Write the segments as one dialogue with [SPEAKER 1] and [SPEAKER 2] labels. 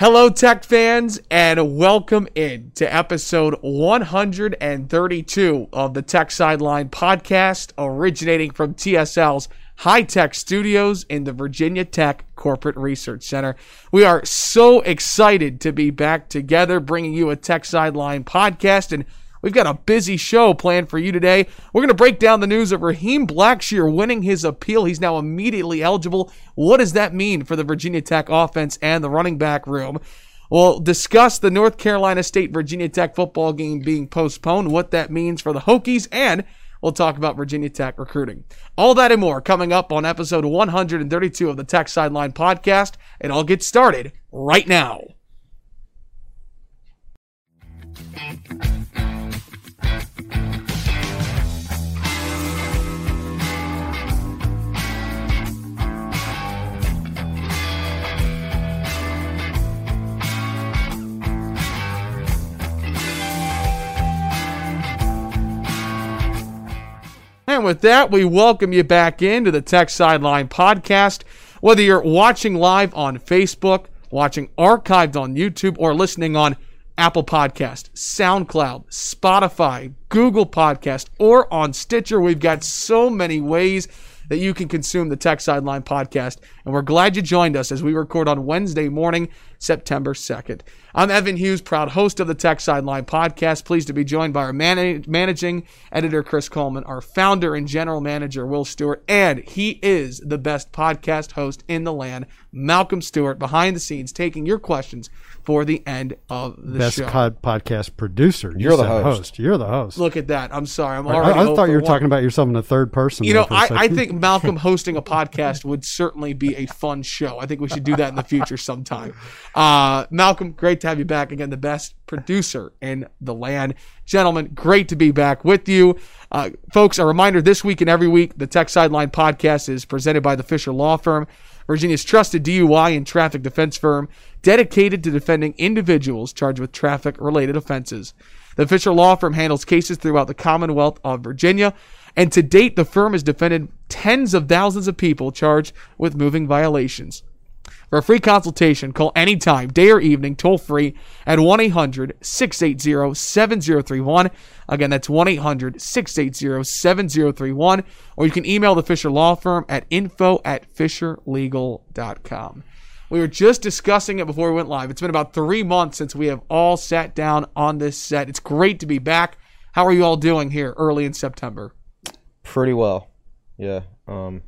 [SPEAKER 1] Hello, tech fans, and welcome in to episode 132 of the Tech Sideline podcast, originating from TSL's high tech studios in the Virginia Tech Corporate Research Center. We are so excited to be back together, bringing you a Tech Sideline podcast and We've got a busy show planned for you today. We're going to break down the news of Raheem Blackshear winning his appeal. He's now immediately eligible. What does that mean for the Virginia Tech offense and the running back room? We'll discuss the North Carolina State Virginia Tech football game being postponed, what that means for the Hokies, and we'll talk about Virginia Tech recruiting. All that and more coming up on episode 132 of the Tech Sideline podcast. It all gets started right now. And with that, we welcome you back into the Tech Sideline podcast. Whether you're watching live on Facebook, watching archived on YouTube, or listening on Apple Podcast, SoundCloud, Spotify, Google Podcast, or on Stitcher, we've got so many ways that you can consume the Tech Sideline podcast. And we're glad you joined us as we record on Wednesday morning, September 2nd. I'm Evan Hughes, proud host of the Tech Sideline podcast. Pleased to be joined by our man- managing editor, Chris Coleman, our founder and general manager, Will Stewart, and he is the best podcast host in the land, Malcolm Stewart, behind the scenes, taking your questions for the end of the
[SPEAKER 2] Best
[SPEAKER 1] show.
[SPEAKER 2] cod podcast producer. You
[SPEAKER 3] You're the
[SPEAKER 2] said
[SPEAKER 3] host.
[SPEAKER 2] You're the host.
[SPEAKER 1] Look at that. I'm sorry. I'm
[SPEAKER 2] I,
[SPEAKER 1] already.
[SPEAKER 2] I
[SPEAKER 1] over
[SPEAKER 2] thought you were
[SPEAKER 1] one.
[SPEAKER 2] talking about yourself in the third person.
[SPEAKER 1] You
[SPEAKER 2] there
[SPEAKER 1] know,
[SPEAKER 2] for a
[SPEAKER 1] I, I
[SPEAKER 2] second.
[SPEAKER 1] think Malcolm hosting a podcast would certainly be a fun show. I think we should do that in the future sometime. Uh, Malcolm, great to have you back again. The best producer in the land. Gentlemen, great to be back with you. Uh, folks, a reminder this week and every week, the Tech Sideline podcast is presented by the Fisher Law Firm, Virginia's trusted DUI and traffic defense firm dedicated to defending individuals charged with traffic related offenses. The Fisher Law Firm handles cases throughout the Commonwealth of Virginia, and to date, the firm has defended tens of thousands of people charged with moving violations. For a free consultation, call anytime, day or evening, toll free at 1 800 680 7031. Again, that's 1 800 680 7031. Or you can email the Fisher Law Firm at info at fisherlegal.com. We were just discussing it before we went live. It's been about three months since we have all sat down on this set. It's great to be back. How are you all doing here early in September?
[SPEAKER 3] pretty well. Yeah. Um,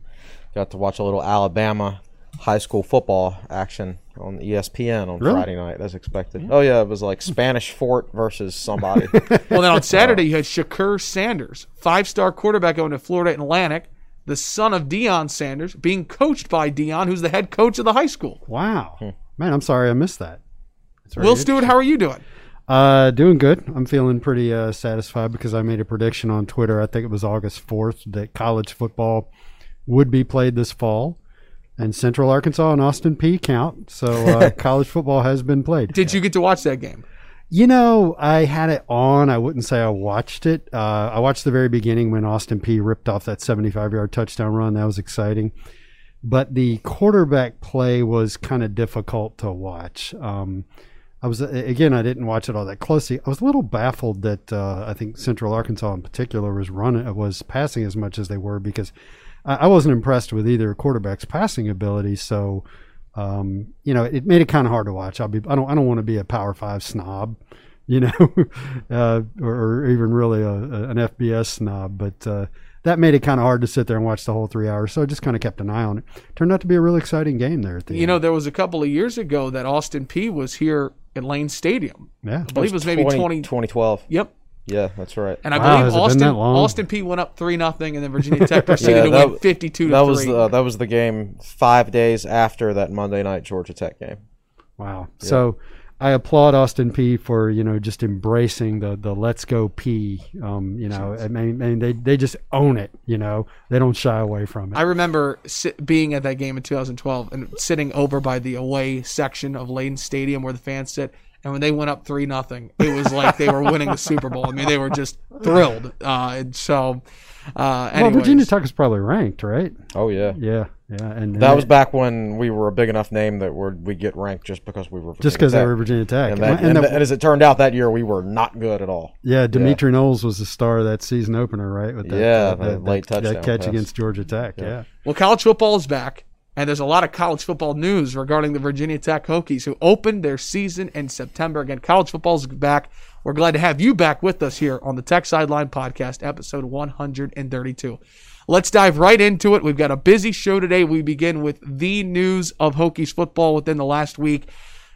[SPEAKER 3] got to watch a little Alabama high school football action on ESPN on
[SPEAKER 2] Really?
[SPEAKER 3] Friday night, as expected. Oh yeah, it was like Spanish Fort versus somebody.
[SPEAKER 1] Well, then on Saturday, you had Shedeur Sanders, five star quarterback going to Florida Atlantic, the son of Deion Sanders, being coached by Deion, who's the head coach of the high school.
[SPEAKER 2] Wow, man, I'm sorry I missed that.
[SPEAKER 1] Will Stewart, how are you doing?
[SPEAKER 2] Uh, doing good. I'm feeling pretty uh, satisfied because I made a prediction on Twitter. I think it was August 4th that college football would be played this fall, and Central Arkansas and Austin Peay count. So uh, college football has been played.
[SPEAKER 1] Did you get to watch that game?
[SPEAKER 2] You know, I had it on. I wouldn't say I watched it. Uh, I watched the very beginning when Austin Peay ripped off that 75 yard touchdown run. That was exciting. But the quarterback play was kind of difficult to watch. Um, I was again, I didn't watch it all that closely. I was a little baffled that uh, I think Central Arkansas in particular was running was passing as much as they were because I, I wasn't impressed with either quarterback's passing ability. So um, you know, it made it kind of hard to watch. I'll be, I don't, I don't want to be a Power Five snob, you know, uh, or, or even really a, a, an FBS snob, but uh, that made it kind of hard to sit there and watch the whole three hours. So I just kind of kept an eye on it. Turned out to be a really exciting game there at the
[SPEAKER 1] You
[SPEAKER 2] end.
[SPEAKER 1] know, there was a couple of years ago that Austin Peay was here at Lane Stadium.
[SPEAKER 2] yeah.
[SPEAKER 1] I believe it was maybe 20.
[SPEAKER 3] 2012.
[SPEAKER 1] Yep.
[SPEAKER 3] Yeah, that's right.
[SPEAKER 1] And I
[SPEAKER 2] Wow,
[SPEAKER 1] believe
[SPEAKER 2] has it been
[SPEAKER 1] Austin? Austin Peay went up three nothing, and then Virginia Tech proceeded
[SPEAKER 3] Yeah,
[SPEAKER 1] to
[SPEAKER 3] that-
[SPEAKER 1] win fifty two to
[SPEAKER 3] that
[SPEAKER 1] three.
[SPEAKER 3] was the, that was the game five days after that Monday night Georgia Tech game.
[SPEAKER 2] Wow. So I applaud Austin Peay for you know just embracing the the let's go Peay. Um, you know, I mean, I mean, they they just own it. You know, they don't shy away from it.
[SPEAKER 1] I remember sit, being at that game in 2012 and sitting over by the away section of Lane Stadium where the fans sit. And when they went up three nothing, it was like they were winning the Super Bowl. I mean, they were just thrilled. Uh, and so, uh,
[SPEAKER 2] well, Virginia Tech is probably ranked, right?
[SPEAKER 3] Oh yeah.
[SPEAKER 2] Yeah, yeah, and
[SPEAKER 3] That was back when we were a big enough name that we're, we get ranked just because we were
[SPEAKER 2] just
[SPEAKER 3] Virginia
[SPEAKER 2] because they
[SPEAKER 3] Tech.
[SPEAKER 2] were Virginia Tech.
[SPEAKER 3] And, that,
[SPEAKER 2] And
[SPEAKER 3] and,
[SPEAKER 2] the-
[SPEAKER 3] and as it turned out, that year we were not good at all.
[SPEAKER 2] yeah, Demitri Knowles was the star of that season opener, right? With that,
[SPEAKER 3] Yeah,
[SPEAKER 2] that,
[SPEAKER 3] the
[SPEAKER 2] that-
[SPEAKER 3] late
[SPEAKER 2] that
[SPEAKER 3] touchdown
[SPEAKER 2] catch
[SPEAKER 3] pass.
[SPEAKER 2] against Georgia Tech. Yeah.
[SPEAKER 1] Well, college football is back, and there's a lot of college football news regarding the Virginia Tech Hokies, who opened their season in September. Again, college football is back. We're glad to have you back with us here on the Tech Sideline Podcast, episode 132. Let's dive right into it. We've got a busy show today. We begin with the news of Hokies football within the last week.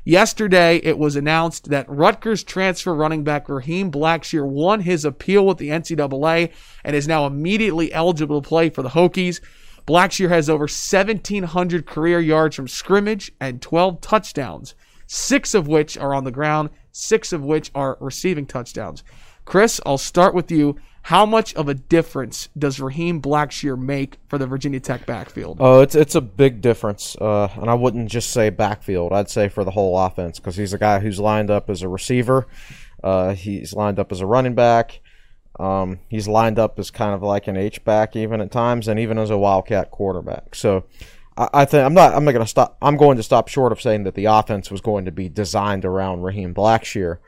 [SPEAKER 1] Yesterday, it was announced that Rutgers transfer running back Raheem Blackshear won his appeal with the NCAA and is now immediately eligible to play for the Hokies. Blackshear has over 1,700 career yards from scrimmage and 12 touchdowns, six of which are on the ground, six of which are receiving touchdowns. Chris, I'll start with you. How much of a difference does Raheem Blackshear make for the Virginia Tech backfield?
[SPEAKER 3] Oh, it's it's a big difference, uh, and I wouldn't just say backfield. I'd say for the whole offense because he's a guy who's lined up as a receiver. Uh, he's lined up as a running back. Um, he's lined up as kind of like an H back even at times, and even as a wildcat quarterback. So, I, I think I'm not I'm not going to stop. I'm going to stop short of saying that the offense was going to be designed around Raheem Blackshear,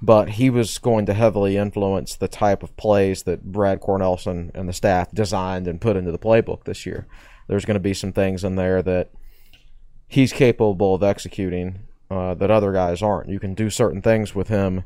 [SPEAKER 3] but he was going to heavily influence the type of plays that Brad Cornelsen and the staff designed and put into the playbook this year. There's going to be some things in there that he's capable of executing uh, that other guys aren't. You can do certain things with him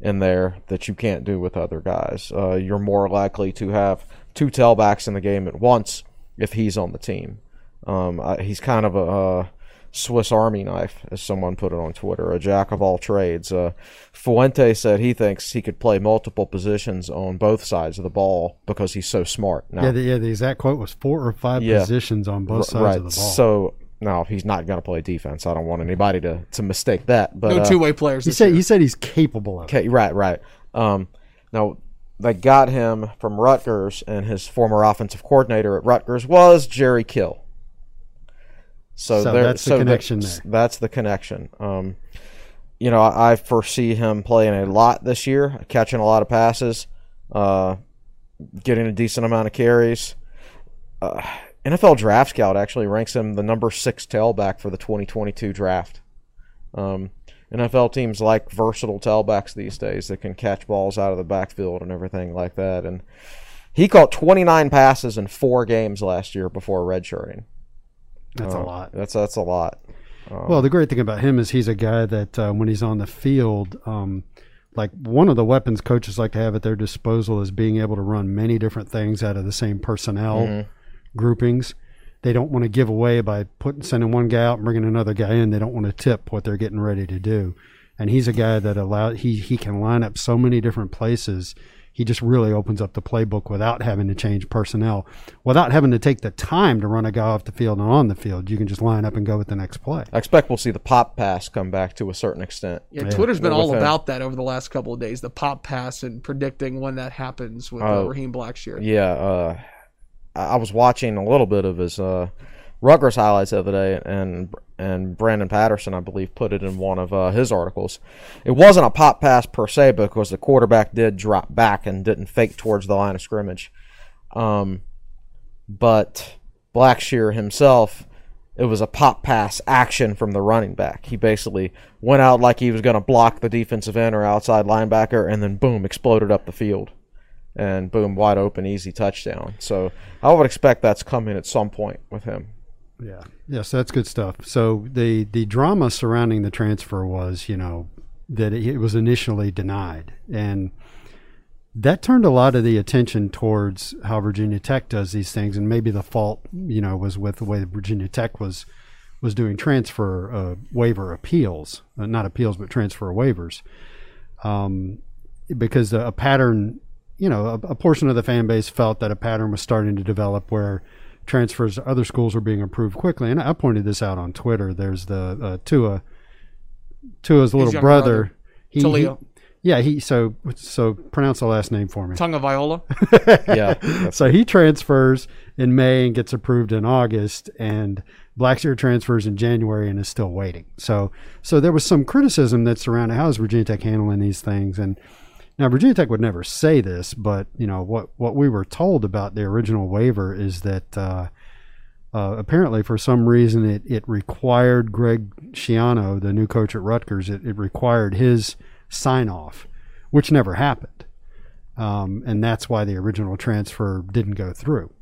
[SPEAKER 3] in there that you can't do with other guys. Uh, you're more likely to have two tailbacks in the game at once if he's on the team. Um, I, he's kind of a, uh Swiss Army knife, as someone put it on Twitter, a jack of all trades. Uh, Fuente said he thinks he could play multiple positions on both sides of the ball because he's so smart. Now,
[SPEAKER 2] Yeah, the, yeah. The exact quote was four or five
[SPEAKER 3] Yeah.
[SPEAKER 2] positions on both sides
[SPEAKER 3] right.
[SPEAKER 2] of the ball.
[SPEAKER 3] So no, he's not going to play defense. I don't want anybody to, to mistake that. But
[SPEAKER 1] no
[SPEAKER 3] uh,
[SPEAKER 1] two way players.
[SPEAKER 2] he said
[SPEAKER 1] year.
[SPEAKER 2] he said he's capable of.
[SPEAKER 3] Okay, right, right. Um, now they got him from Rutgers, and his former offensive coordinator at Rutgers was Jerry Kill. So,
[SPEAKER 2] So
[SPEAKER 3] there,
[SPEAKER 2] that's the connection
[SPEAKER 3] that's,
[SPEAKER 2] there.
[SPEAKER 3] That's the connection. Um, you know, I, I foresee him playing a lot this year, catching a lot of passes, uh, getting a decent amount of carries. Uh, NFL Draft Scout actually ranks him the number six tailback for the 2022 draft. Um, NFL teams like versatile tailbacks these days that can catch balls out of the backfield and everything like that. And he caught 29 passes in four games last year before redshirting.
[SPEAKER 2] That's a
[SPEAKER 3] Uh,
[SPEAKER 2] lot.
[SPEAKER 3] That's that's a lot.
[SPEAKER 2] Well, the great thing about him is he's a guy that uh, when he's on the field, um, like one of the weapons coaches like to have at their disposal is being able to run many different things out of the same personnel groupings. They don't want to give away by putting sending one guy out and bringing another guy in. They don't want to tip what they're getting ready to do. And he's a guy that allow he he can line up so many different places. He just really opens up the playbook without having to change personnel, without having to take the time to run a guy off the field and on the field. You can just line up and go with the next play.
[SPEAKER 3] I expect we'll see the pop pass come back to a certain extent.
[SPEAKER 1] Yeah, Twitter's been all
[SPEAKER 3] him.
[SPEAKER 1] about that over the last couple of days. The pop pass and predicting when that happens with uh,
[SPEAKER 3] Oh.
[SPEAKER 1] Raheem Blackshear.
[SPEAKER 3] Yeah, uh, I was watching a little bit of his uh, Rutgers highlights the other day, and and Brandon Patterson, I believe, put it in one of uh, his articles. It wasn't a pop pass per se because the quarterback did drop back and didn't fake towards the line of scrimmage. Um, but Blackshear himself, it was a pop pass action from the running back. He basically went out like he was going to block the defensive end or outside linebacker, and then boom, exploded up the field and boom, wide open, easy touchdown. So I would expect that's coming at some point with him.
[SPEAKER 2] Yeah. Yes, that's good stuff. So the the drama surrounding the transfer was, you know, that it was initially denied, and that turned a lot of the attention towards how Virginia Tech does these things, and maybe the fault, you know, was with the way Virginia Tech was was doing transfer uh, waiver appeals, uh, not appeals, but transfer waivers, um, because a pattern, you know, a, a portion of the fan base felt that a pattern was starting to develop where transfers to other schools were being approved quickly. And I pointed this out on Twitter. There's the uh, Tua Tua's little
[SPEAKER 1] younger
[SPEAKER 2] brother.
[SPEAKER 1] brother.
[SPEAKER 2] He,
[SPEAKER 1] Taulia.
[SPEAKER 2] he- yeah, he so so pronounce the last name for me.
[SPEAKER 1] Tagovailoa.
[SPEAKER 3] Yeah,
[SPEAKER 2] So he transfers in May and gets approved in August, and Blackshear transfers in January and is still waiting. So, so there was some criticism that surrounded how is Virginia Tech handling these things, and now Virginia Tech would never say this, but you know what what we were told about the original waiver is that uh, uh, apparently for some reason it it required Greg Schiano, the new coach at Rutgers, it, it required his sign off, which never happened um, and that's why the original transfer didn't go through.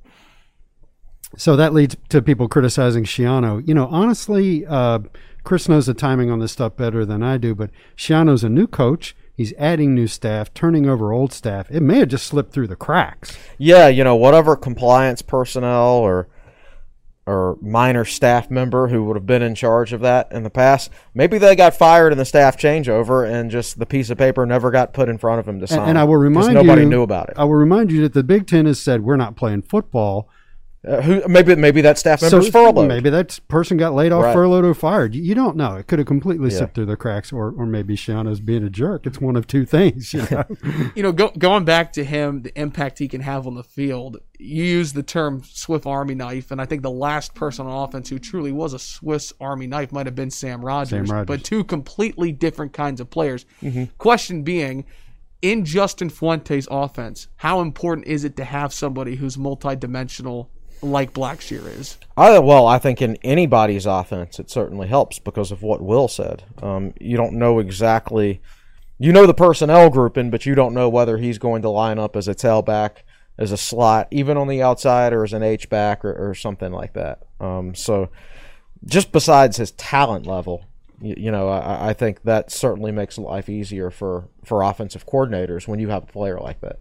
[SPEAKER 2] So that leads to people criticizing Schiano. You know, honestly, uh, Chris knows the timing on this stuff better than I do, but Schiano's a new coach. He's adding new staff, turning over old staff. It may have just slipped through the cracks.
[SPEAKER 3] yeah. You know, whatever compliance personnel or or minor staff member who would have been in charge of that in the past, maybe they got fired in the staff changeover, and just the piece of paper never got put in front of him to sign.
[SPEAKER 2] And, and I will remind
[SPEAKER 3] nobody
[SPEAKER 2] you,
[SPEAKER 3] knew about it.
[SPEAKER 2] I will remind you that the Big Ten has said we're not playing football.
[SPEAKER 3] Uh, who maybe maybe that staff member
[SPEAKER 2] So
[SPEAKER 3] furloughed.
[SPEAKER 2] maybe that person got laid off,
[SPEAKER 3] Right.
[SPEAKER 2] furloughed, or fired. You, you don't know. It could have completely
[SPEAKER 3] Yeah.
[SPEAKER 2] slipped through the cracks, or, or maybe Schiano's being a jerk. It's one of two things. You know?
[SPEAKER 1] you know, go, going back to him, the impact he can have on the field. You use the term Swiss Army knife, and I think the last person on offense who truly was a Swiss Army knife might have been Sam Rogers.
[SPEAKER 2] Sam Rogers.
[SPEAKER 1] But two completely different kinds of players. Question being, in Justin Fuente's offense, how important is it to have somebody who's multidimensional like Blackshear is?
[SPEAKER 3] I, well, I think in anybody's offense, it certainly helps because of what Will said. Um, you don't know exactly, you know the personnel grouping, but you don't know whether he's going to line up as a tailback, as a slot, even on the outside, or as an H back, or, or something like that. Um, so, just besides his talent level, you, you know, I, I think that certainly makes life easier for for offensive coordinators when you have a player like that.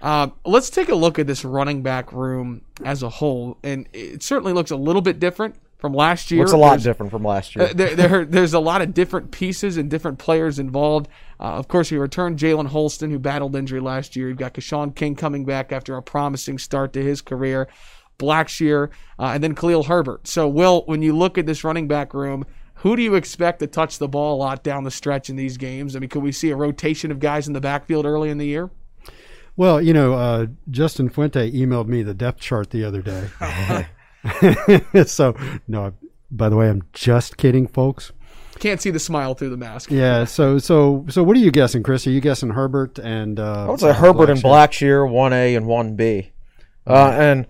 [SPEAKER 1] Uh, let's take a look at this running back room as a whole, and it certainly looks a little bit different from last year.
[SPEAKER 3] Looks a lot
[SPEAKER 1] There's-
[SPEAKER 3] different from last year.
[SPEAKER 1] Uh, there, there, there's a lot of different pieces and different players involved. Uh, of course, we returned Jalen Holston, who battled injury last year. You've got Keshawn King coming back after a promising start to his career. Blackshear, uh, and then Khalil Herbert. So, Will, when you look at this running back room, who do you expect to touch the ball a lot down the stretch in these games? I mean, could we see a rotation of guys in the backfield early in the year?
[SPEAKER 2] Well, you know, uh, Justin Fuente emailed me the depth chart the other day. so, no, by the way, I'm just kidding, folks.
[SPEAKER 1] Can't see the smile through the mask.
[SPEAKER 2] Yeah. So, so, so, what are you guessing, Chris? Are you guessing Herbert and? Uh,
[SPEAKER 3] I would say
[SPEAKER 2] uh,
[SPEAKER 3] Herbert and
[SPEAKER 2] Blackshear?
[SPEAKER 3] Blackshear, one A and one B. Uh, and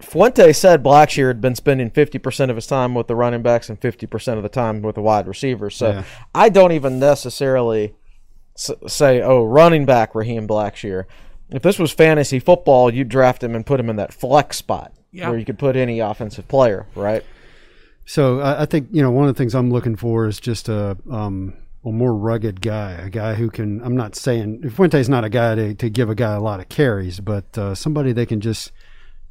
[SPEAKER 3] Fuente said Blackshear had been spending fifty percent of his time with the running backs and fifty percent of the time with the wide receivers. So
[SPEAKER 2] Yeah.
[SPEAKER 3] I don't even necessarily s- say, "Oh, running back Raheem Blackshear." If this was fantasy football, you'd draft him and put him in that flex spot
[SPEAKER 1] Yeah.
[SPEAKER 3] where you could put any offensive player, right?
[SPEAKER 2] So I, I think you know one of the things I'm looking for is just a um, a more rugged guy, a guy who can. I'm not saying Fuente's not a guy to, to give a guy a lot of carries, but uh, somebody they can just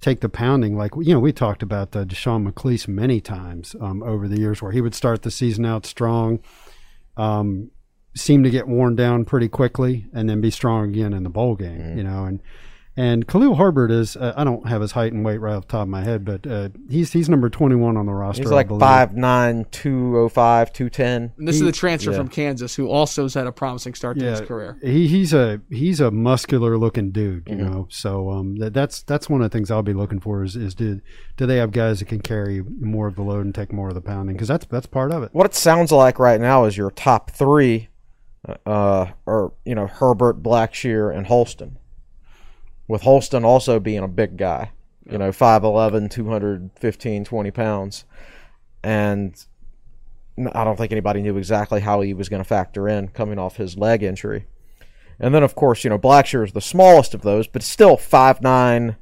[SPEAKER 2] take the pounding. Like you know, we talked about uh, Deshawn McClease many times um, over the years, where he would start the season out strong, um, seem to get worn down pretty quickly, and then be strong again in the bowl game. You know, and and Khalil Herbert is uh, I don't have his height and weight right off the top of my head, but uh, he's he's number 21 on the roster.
[SPEAKER 3] He's
[SPEAKER 2] I
[SPEAKER 3] like
[SPEAKER 2] believe.
[SPEAKER 3] five nine, two oh five, two ten.
[SPEAKER 1] And this is the transfer
[SPEAKER 3] yeah.
[SPEAKER 1] from Kansas, who also has had a promising start to his career.
[SPEAKER 2] He he's a he's a muscular looking dude, you
[SPEAKER 3] Mm-hmm.
[SPEAKER 2] know. So um, that, that's that's one of the things I'll be looking for is is do do they have guys that can carry more of the load and take more of the pounding because that's that's part of it.
[SPEAKER 3] what it sounds like right now is your top three uh, are you know Herbert, Blackshear, and Holston. With Holston also being a big guy, you know, 5'11", 215, 20 pounds, and I don't think anybody knew exactly how he was going to factor in coming off his leg injury. And then, of course, you know, Blackshear is the smallest of those, but still 5'9",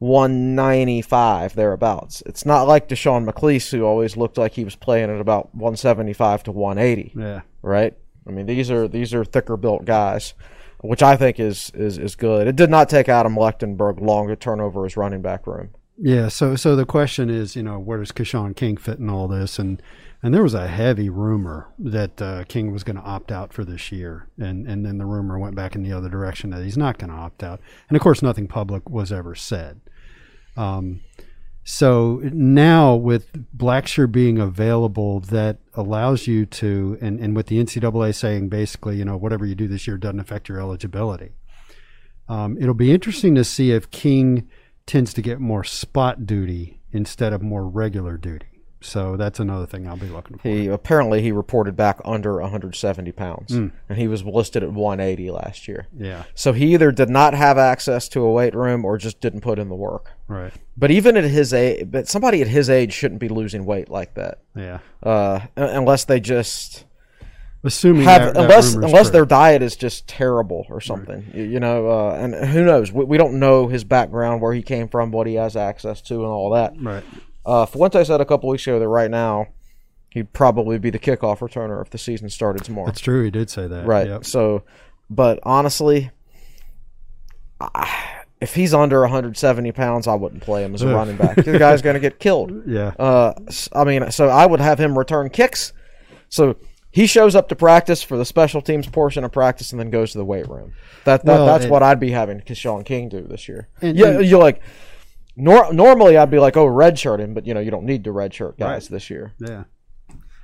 [SPEAKER 3] 195 thereabouts. It's not like Deshawn McClease, who always looked like he was playing at about 175 to 180,
[SPEAKER 2] Yeah.
[SPEAKER 3] right? I mean, these are these are thicker built guys, which I think is is is good. It did not take Adam Lechtenberg long to turn over his running back room.
[SPEAKER 2] Yeah, so so the question is, you know, where does Keshawn King fit in all this? And and there was a heavy rumor that uh, King was going to opt out for this year, and and then the rumor went back in the other direction that he's not going to opt out. And of course, nothing public was ever said. Um, So now with Blackshear being available, that allows you to, and, and with the NCAA saying basically, you know, whatever you do this year doesn't affect your eligibility. Um, it'll be interesting to see if King tends to get more spot duty instead of more regular duty. So that's another thing I'll be looking for.
[SPEAKER 3] He apparently he reported back under 170 pounds, and he was listed at 180 last year.
[SPEAKER 2] yeah,
[SPEAKER 3] So he either did not have access to a weight room or just didn't put in the work.
[SPEAKER 2] right.
[SPEAKER 3] But even at his age, but somebody at his age shouldn't be losing weight like that,
[SPEAKER 2] Yeah.
[SPEAKER 3] uh, unless they just
[SPEAKER 2] Assuming
[SPEAKER 3] have
[SPEAKER 2] that, that
[SPEAKER 3] unless unless
[SPEAKER 2] true.
[SPEAKER 3] their diet is just terrible or something. You, you know, uh, and who knows? We, we don't know his background, where he came from, what he has access to, and all that.
[SPEAKER 2] right.
[SPEAKER 3] Uh, Fuente said a couple weeks ago that right now he'd probably be the kickoff returner if the season started tomorrow.
[SPEAKER 2] That's true. He did say that.
[SPEAKER 3] Right.
[SPEAKER 2] Yep.
[SPEAKER 3] So, but honestly, I, if he's under 170 pounds, I wouldn't play him as a running back. The guy's going to get killed.
[SPEAKER 2] Yeah.
[SPEAKER 3] Uh, I mean, so I would have him return kicks. So he shows up to practice for the special teams portion of practice and then goes to the weight room. That, that
[SPEAKER 2] Well,
[SPEAKER 3] that's
[SPEAKER 2] and-
[SPEAKER 3] what I'd be having Sean King do this year.
[SPEAKER 2] And-
[SPEAKER 3] yeah, you're like. Nor- normally, I'd be like, "Oh, redshirt him," but you know, you don't need to redshirt guys
[SPEAKER 2] Right.
[SPEAKER 3] this year.
[SPEAKER 2] yeah.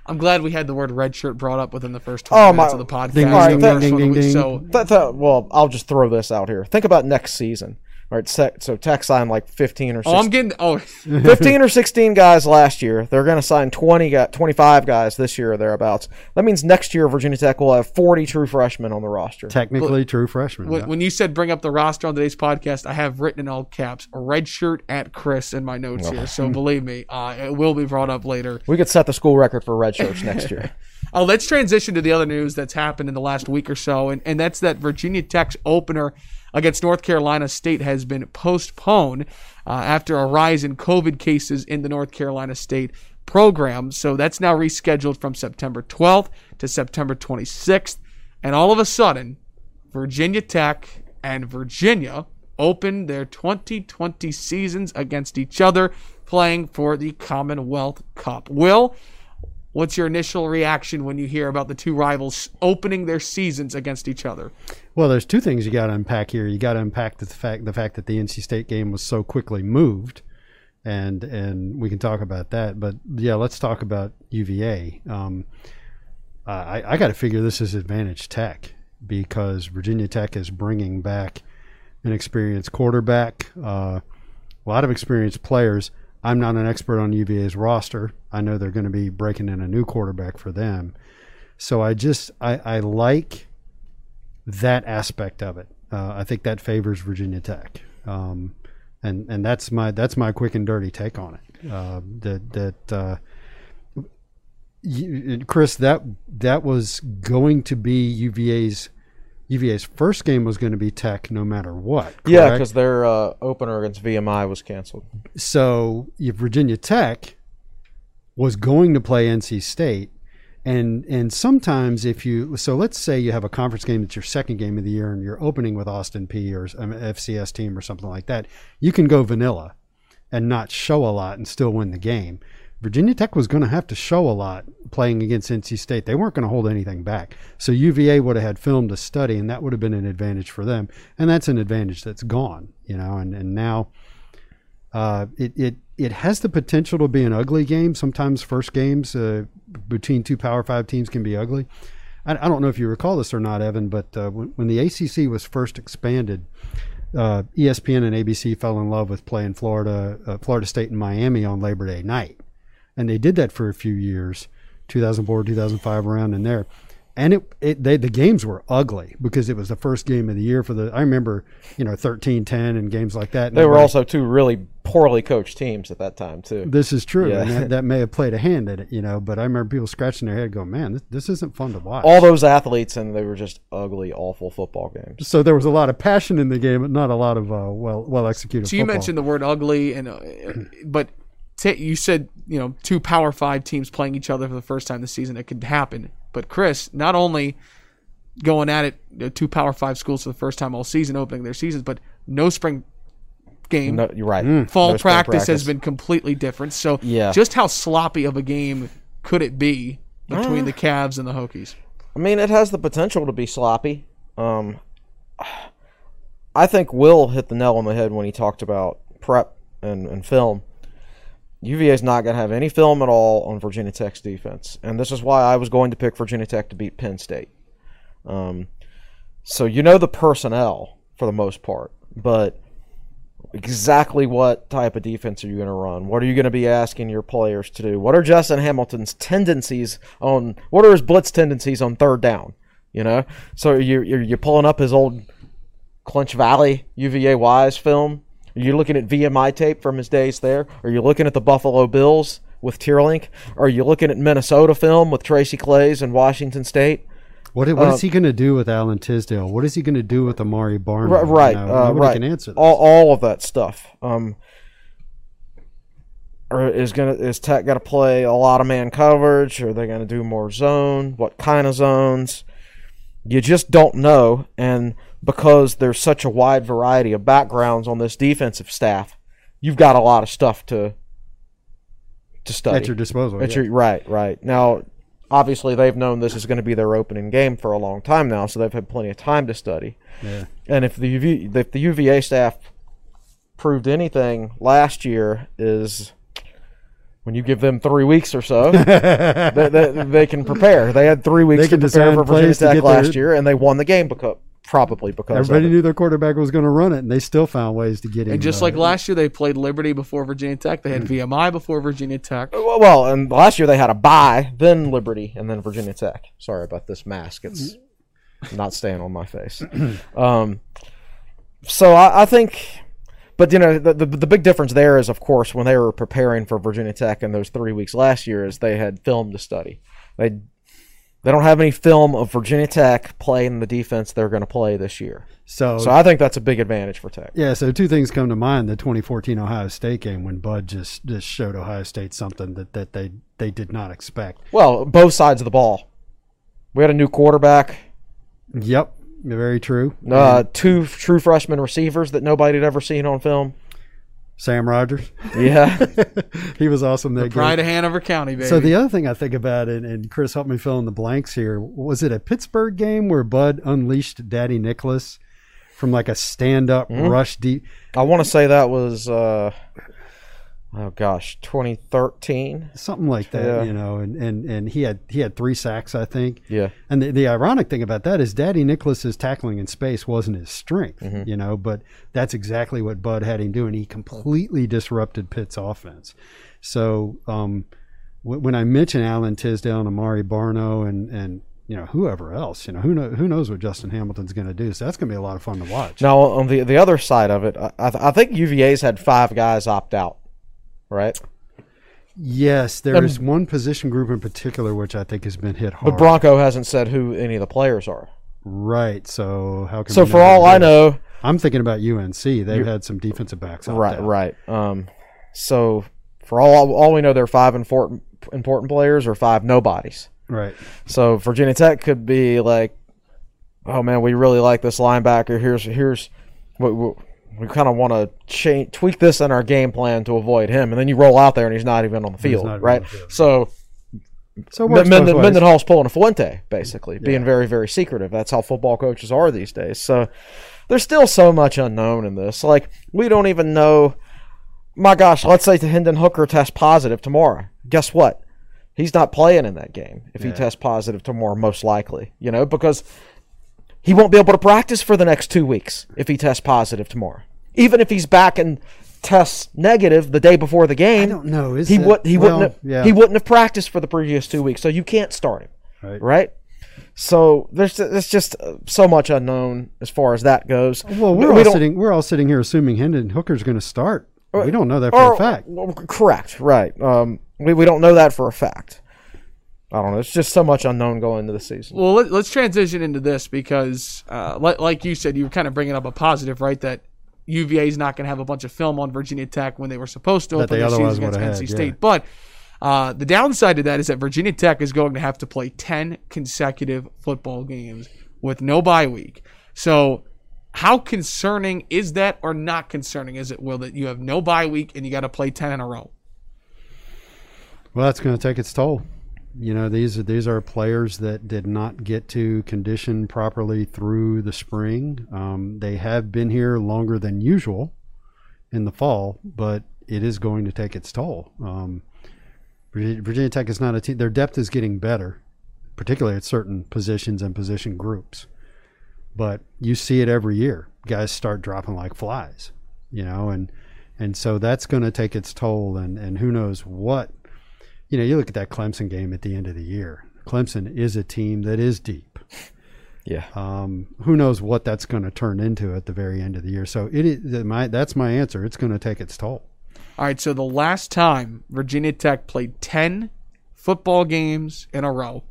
[SPEAKER 1] I'm glad we had the word redshirt brought up within the first 20
[SPEAKER 3] Oh,
[SPEAKER 1] minutes
[SPEAKER 3] my-
[SPEAKER 1] of the podcast.
[SPEAKER 2] Ding,
[SPEAKER 3] ding,
[SPEAKER 1] The
[SPEAKER 3] ding,
[SPEAKER 2] ding, ding, ding.
[SPEAKER 1] So
[SPEAKER 3] That, that, well, I'll just throw this out here. Think about next season. All right, se- so Tech signed like 15 or
[SPEAKER 1] Oh, I'm getting. Oh,
[SPEAKER 3] 15 or 16 guys last year. They're going to sign 20, guy- 25 guys this year or thereabouts. That means next year Virginia Tech will have 40 true freshmen on the roster.
[SPEAKER 2] Technically true freshmen.
[SPEAKER 1] when,
[SPEAKER 2] yeah.
[SPEAKER 1] when you said bring up the roster on today's podcast, I have written in all caps a red shirt at Chris in my notes here. So believe me, uh, it will be brought up later.
[SPEAKER 3] We could set the school record for red shirts next year.
[SPEAKER 1] Uh, let's transition to the other news that's happened in the last week or so, and, and that's that Virginia Tech's opener against North Carolina State has been postponed uh, after a rise in COVID cases in the North Carolina State program. So that's now rescheduled from September 12th to September 26th. And all of a sudden, Virginia Tech and Virginia open their 2020 seasons against each other, playing for the Commonwealth Cup. Will, What's your initial reaction when you hear about the two rivals opening their seasons against each other?
[SPEAKER 2] Well, there's two things you got to unpack here. You got to unpack the fact the fact that the NC State game was so quickly moved, and and we can talk about that. But yeah, let's talk about UVA. Um, I, I got to figure this is advantage Tech because Virginia Tech is bringing back an experienced quarterback, uh, a lot of experienced players. I'm not an expert on UVA's roster. I know they're going to be breaking in a new quarterback for them. So I just I, I like that aspect of it. Uh, I think that favors Virginia Tech, um, and and that's my that's my quick and dirty take on it. Uh, that that uh, you, Chris, that that was going to be UVA's UVA's first game was going to be Tech no matter what.
[SPEAKER 3] yeah, because their uh, opener against VMI was canceled.
[SPEAKER 2] so if Virginia Tech was going to play NC State, and and sometimes if you so let's say you have a conference game that's your second game of the year and you're opening with Austin Peay or an FCS team or something like that, you can go vanilla and not show a lot and still win the game. Virginia Tech was going to have to show a lot playing against NC State. They weren't going to hold anything back. So UVA would have had film to study, and that would have been an advantage for them. And that's an advantage that's gone, you know. And and now uh, it, it it has the potential to be an ugly game. Sometimes first games uh, between two Power Five teams can be ugly. I, I don't know if you recall this or not, Evan, but uh, when, when the ACC was first expanded, uh, ESPN and ABC fell in love with playing Florida, uh, Florida State and Miami on Labor Day night, and they did that for a few years, 2004, 2005, around in there. And it, it they, the games were ugly because it was the first game of the year for the. I remember, you know, 13-10 and games like that. and
[SPEAKER 3] They were
[SPEAKER 2] everybody-
[SPEAKER 3] also two really poorly coached teams at that time too.
[SPEAKER 2] this is true,
[SPEAKER 3] Yeah.
[SPEAKER 2] and that, that may have played a hand in it, you know. But I remember people scratching their head, going, "Man, this, this isn't fun to watch."
[SPEAKER 3] All those athletes and they were just ugly, awful football games.
[SPEAKER 2] so there was a lot of passion in the game, but not a lot of uh, well well executed.
[SPEAKER 1] So you
[SPEAKER 2] football.
[SPEAKER 1] mentioned the word ugly, and uh, but ta you said you know two Power Five teams playing each other for the first time this season. It could happen. But Chris, not only going at it, you know, two Power Five schools for the first time all season, opening their seasons, but no spring game.
[SPEAKER 3] No, you're right.
[SPEAKER 2] Mm.
[SPEAKER 1] Fall
[SPEAKER 3] No spring
[SPEAKER 1] practice, has been completely different. So
[SPEAKER 3] Yeah.
[SPEAKER 1] just how sloppy of a game could it be between
[SPEAKER 3] Uh.
[SPEAKER 1] the Cavs and the Hokies?
[SPEAKER 3] I mean, it has the potential to be sloppy. Um, I think Will hit the nail on the head when he talked about prep and, and film. UVA is not going to have any film at all on Virginia Tech's defense, and this is why I was going to pick Virginia Tech to beat Penn State. Um, so you know the personnel for the most part, but exactly what type of defense are you going to run? What are you going to be asking your players to do? What are Justin Hamilton's tendencies on? What are his blitz tendencies on third down? You know, so you you're, you're pulling up his old Clinch Valley UVA Wise film. Are you looking at VMI tape from his days there? Are you looking at the Buffalo Bills with Tierlink? Are you looking at Minnesota film with Tracy Claeys and Washington State?
[SPEAKER 2] What, what is he going to do with Alan Tisdale? What is he going to do with Amare Barno?
[SPEAKER 3] Right, right,
[SPEAKER 2] You know,
[SPEAKER 3] uh,
[SPEAKER 2] nobody
[SPEAKER 3] right.
[SPEAKER 2] can answer this.
[SPEAKER 3] All, all of that stuff. Um, or is gonna is Tech got to play a lot of man coverage? Are they going to do more zone? What kind of zones? You just don't know, and because there's such a wide variety of backgrounds on this defensive staff, you've got a lot of stuff to to study
[SPEAKER 2] at your disposal.
[SPEAKER 3] At
[SPEAKER 2] yeah.
[SPEAKER 3] your- right, right. Now, obviously, they've known this is going to be their opening game for a long time now, so they've had plenty of time to study.
[SPEAKER 2] Yeah.
[SPEAKER 3] And if the UV, if the UVA staff proved anything last year, is when you give them three weeks or so, they, they, they can prepare. They had three weeks
[SPEAKER 2] They
[SPEAKER 3] to prepare for Virginia Tech last
[SPEAKER 2] their-
[SPEAKER 3] year, and they won the game because probably because
[SPEAKER 2] Everybody
[SPEAKER 3] of it.
[SPEAKER 2] knew their quarterback was going to run it, and they still found ways to get him.
[SPEAKER 1] And just
[SPEAKER 2] uh,
[SPEAKER 1] like last year, they played Liberty before Virginia Tech. They had VMI before Virginia Tech.
[SPEAKER 3] Well, well, and last year they had a bye, then Liberty, and then Virginia Tech. Sorry about this mask; it's not staying on my face. Um, so I, I think, but you know, the, the the big difference there is, of course, when they were preparing for Virginia Tech in those three weeks last year, is they had film to study. They they don't have any film of Virginia Tech playing the defense they're going to play this year.
[SPEAKER 2] so,
[SPEAKER 3] So I think that's a big advantage for Tech.
[SPEAKER 2] yeah. So two things come to mind: the 2014 Ohio State game when Bud just just showed Ohio State something that that they they did not expect.
[SPEAKER 3] Well, both sides of the ball. We had a new quarterback.
[SPEAKER 2] Yep, very true.
[SPEAKER 3] Uh, two true freshman receivers that nobody had ever seen on film.
[SPEAKER 2] Sam Rogers,
[SPEAKER 3] Yeah,
[SPEAKER 2] he was awesome that game.
[SPEAKER 1] Pride of Hanover County, baby.
[SPEAKER 2] So the other thing I think about it, and Chris helped me fill in the blanks here, was it a Pittsburgh game where Bud unleashed Dadi Nicolas from like a stand-up
[SPEAKER 3] Mm-hmm.
[SPEAKER 2] rush deep?
[SPEAKER 3] I want to say that was, uh, oh gosh, 2013.
[SPEAKER 2] something like that,
[SPEAKER 3] Yeah.
[SPEAKER 2] you know, and, and, and he had he had three sacks, I think.
[SPEAKER 3] Yeah,
[SPEAKER 2] And the, the ironic thing about that is Dadi Nicolas's tackling in space wasn't his strength,
[SPEAKER 3] Mm-hmm.
[SPEAKER 2] you know, but that's exactly what Bud had him doing. He completely disrupted Pitt's offense. So um, w- when I mention Alan Tisdale and Amare Barno and and you know whoever else, you know who know, who knows what Justin Hamilton's going to do. So that's going to be a lot of fun to watch.
[SPEAKER 3] Now on the the other side of it, I, I I think UVA's had five guys opt out, right?
[SPEAKER 2] Yes, there is one position group in particular which I think has been hit hard.
[SPEAKER 3] But Bronco hasn't said who any of the players are.
[SPEAKER 2] right. So how can
[SPEAKER 3] So for all I know,
[SPEAKER 2] I'm thinking about UNC. They've had some defensive backs.
[SPEAKER 3] right,
[SPEAKER 2] out.
[SPEAKER 3] right. Um, so for all all we know, there are five important important players or five nobodies.
[SPEAKER 2] right.
[SPEAKER 3] So Virginia Tech could be like, oh man, we really like this linebacker. Here's here's we, we, we kind of want to change tweak this in our game plan to avoid him, and then you roll out there and he's not even on the field, right?
[SPEAKER 2] the field.
[SPEAKER 3] So
[SPEAKER 2] So it works both
[SPEAKER 3] Mendenhall's pulling a Fuente, basically, being very very secretive. That's how football coaches are these days. So there's still so much unknown in this. Like we don't even know. My gosh, let's say the Hendon Hooker tests positive tomorrow. Guess what? He's not playing in that game if he tests positive tomorrow, most likely. You know, because he won't be able to practice for the next two weeks if he tests positive tomorrow. Even if he's back and tests negative the day before the game,
[SPEAKER 2] I don't know. Is
[SPEAKER 3] he would he
[SPEAKER 2] well,
[SPEAKER 3] wouldn't have,
[SPEAKER 2] yeah.
[SPEAKER 3] he wouldn't have practiced for the previous two weeks, so you can't start him,
[SPEAKER 2] Right.
[SPEAKER 3] right? So there's there's just uh, so much unknown as far as that goes.
[SPEAKER 2] Well, we're
[SPEAKER 3] We
[SPEAKER 2] all sitting. We're all sitting here assuming Hendon Hooker's going to start. We don't know that for
[SPEAKER 3] or-
[SPEAKER 2] a fact.
[SPEAKER 3] correct, right? Um, we we don't know that for a fact. I don't know. It's just so much unknown going into the season.
[SPEAKER 1] Well, let, let's transition into this because, uh, li- like you said, you were kind of bringing up a positive, right? That UVA is not going to have a bunch of film on Virginia Tech when they were supposed to
[SPEAKER 2] That
[SPEAKER 1] open
[SPEAKER 2] they
[SPEAKER 1] their season
[SPEAKER 2] otherwise
[SPEAKER 1] against
[SPEAKER 2] would
[SPEAKER 1] NC
[SPEAKER 2] had,
[SPEAKER 1] State.
[SPEAKER 2] yeah.
[SPEAKER 1] But uh, the downside to that is that Virginia Tech is going to have to play 10 consecutive football games with no bye week. So, how concerning is that or not concerning is it, Will, that you have no bye week and you got to play 10 in a row?
[SPEAKER 2] Well, that's going to take its toll. You know, these are these are players that did not get to condition properly through the spring. Um, they have been here longer than usual in the fall, but it is going to take its toll. Um, Virginia, Tech is not a team. Their depth is getting better, particularly at certain positions and position groups. But you see it every year. Guys start dropping like flies, you know, and and so that's going to take its toll. And and who knows what, you know. You look at that Clemson game at the end of the year. Clemson is a team that is deep.
[SPEAKER 3] Yeah.
[SPEAKER 2] Um, who knows what that's going to turn into at the very end of the year? So it is my that's my answer. It's going to take its toll.
[SPEAKER 1] All right, so the last time Virginia Tech played 10 football games in a row.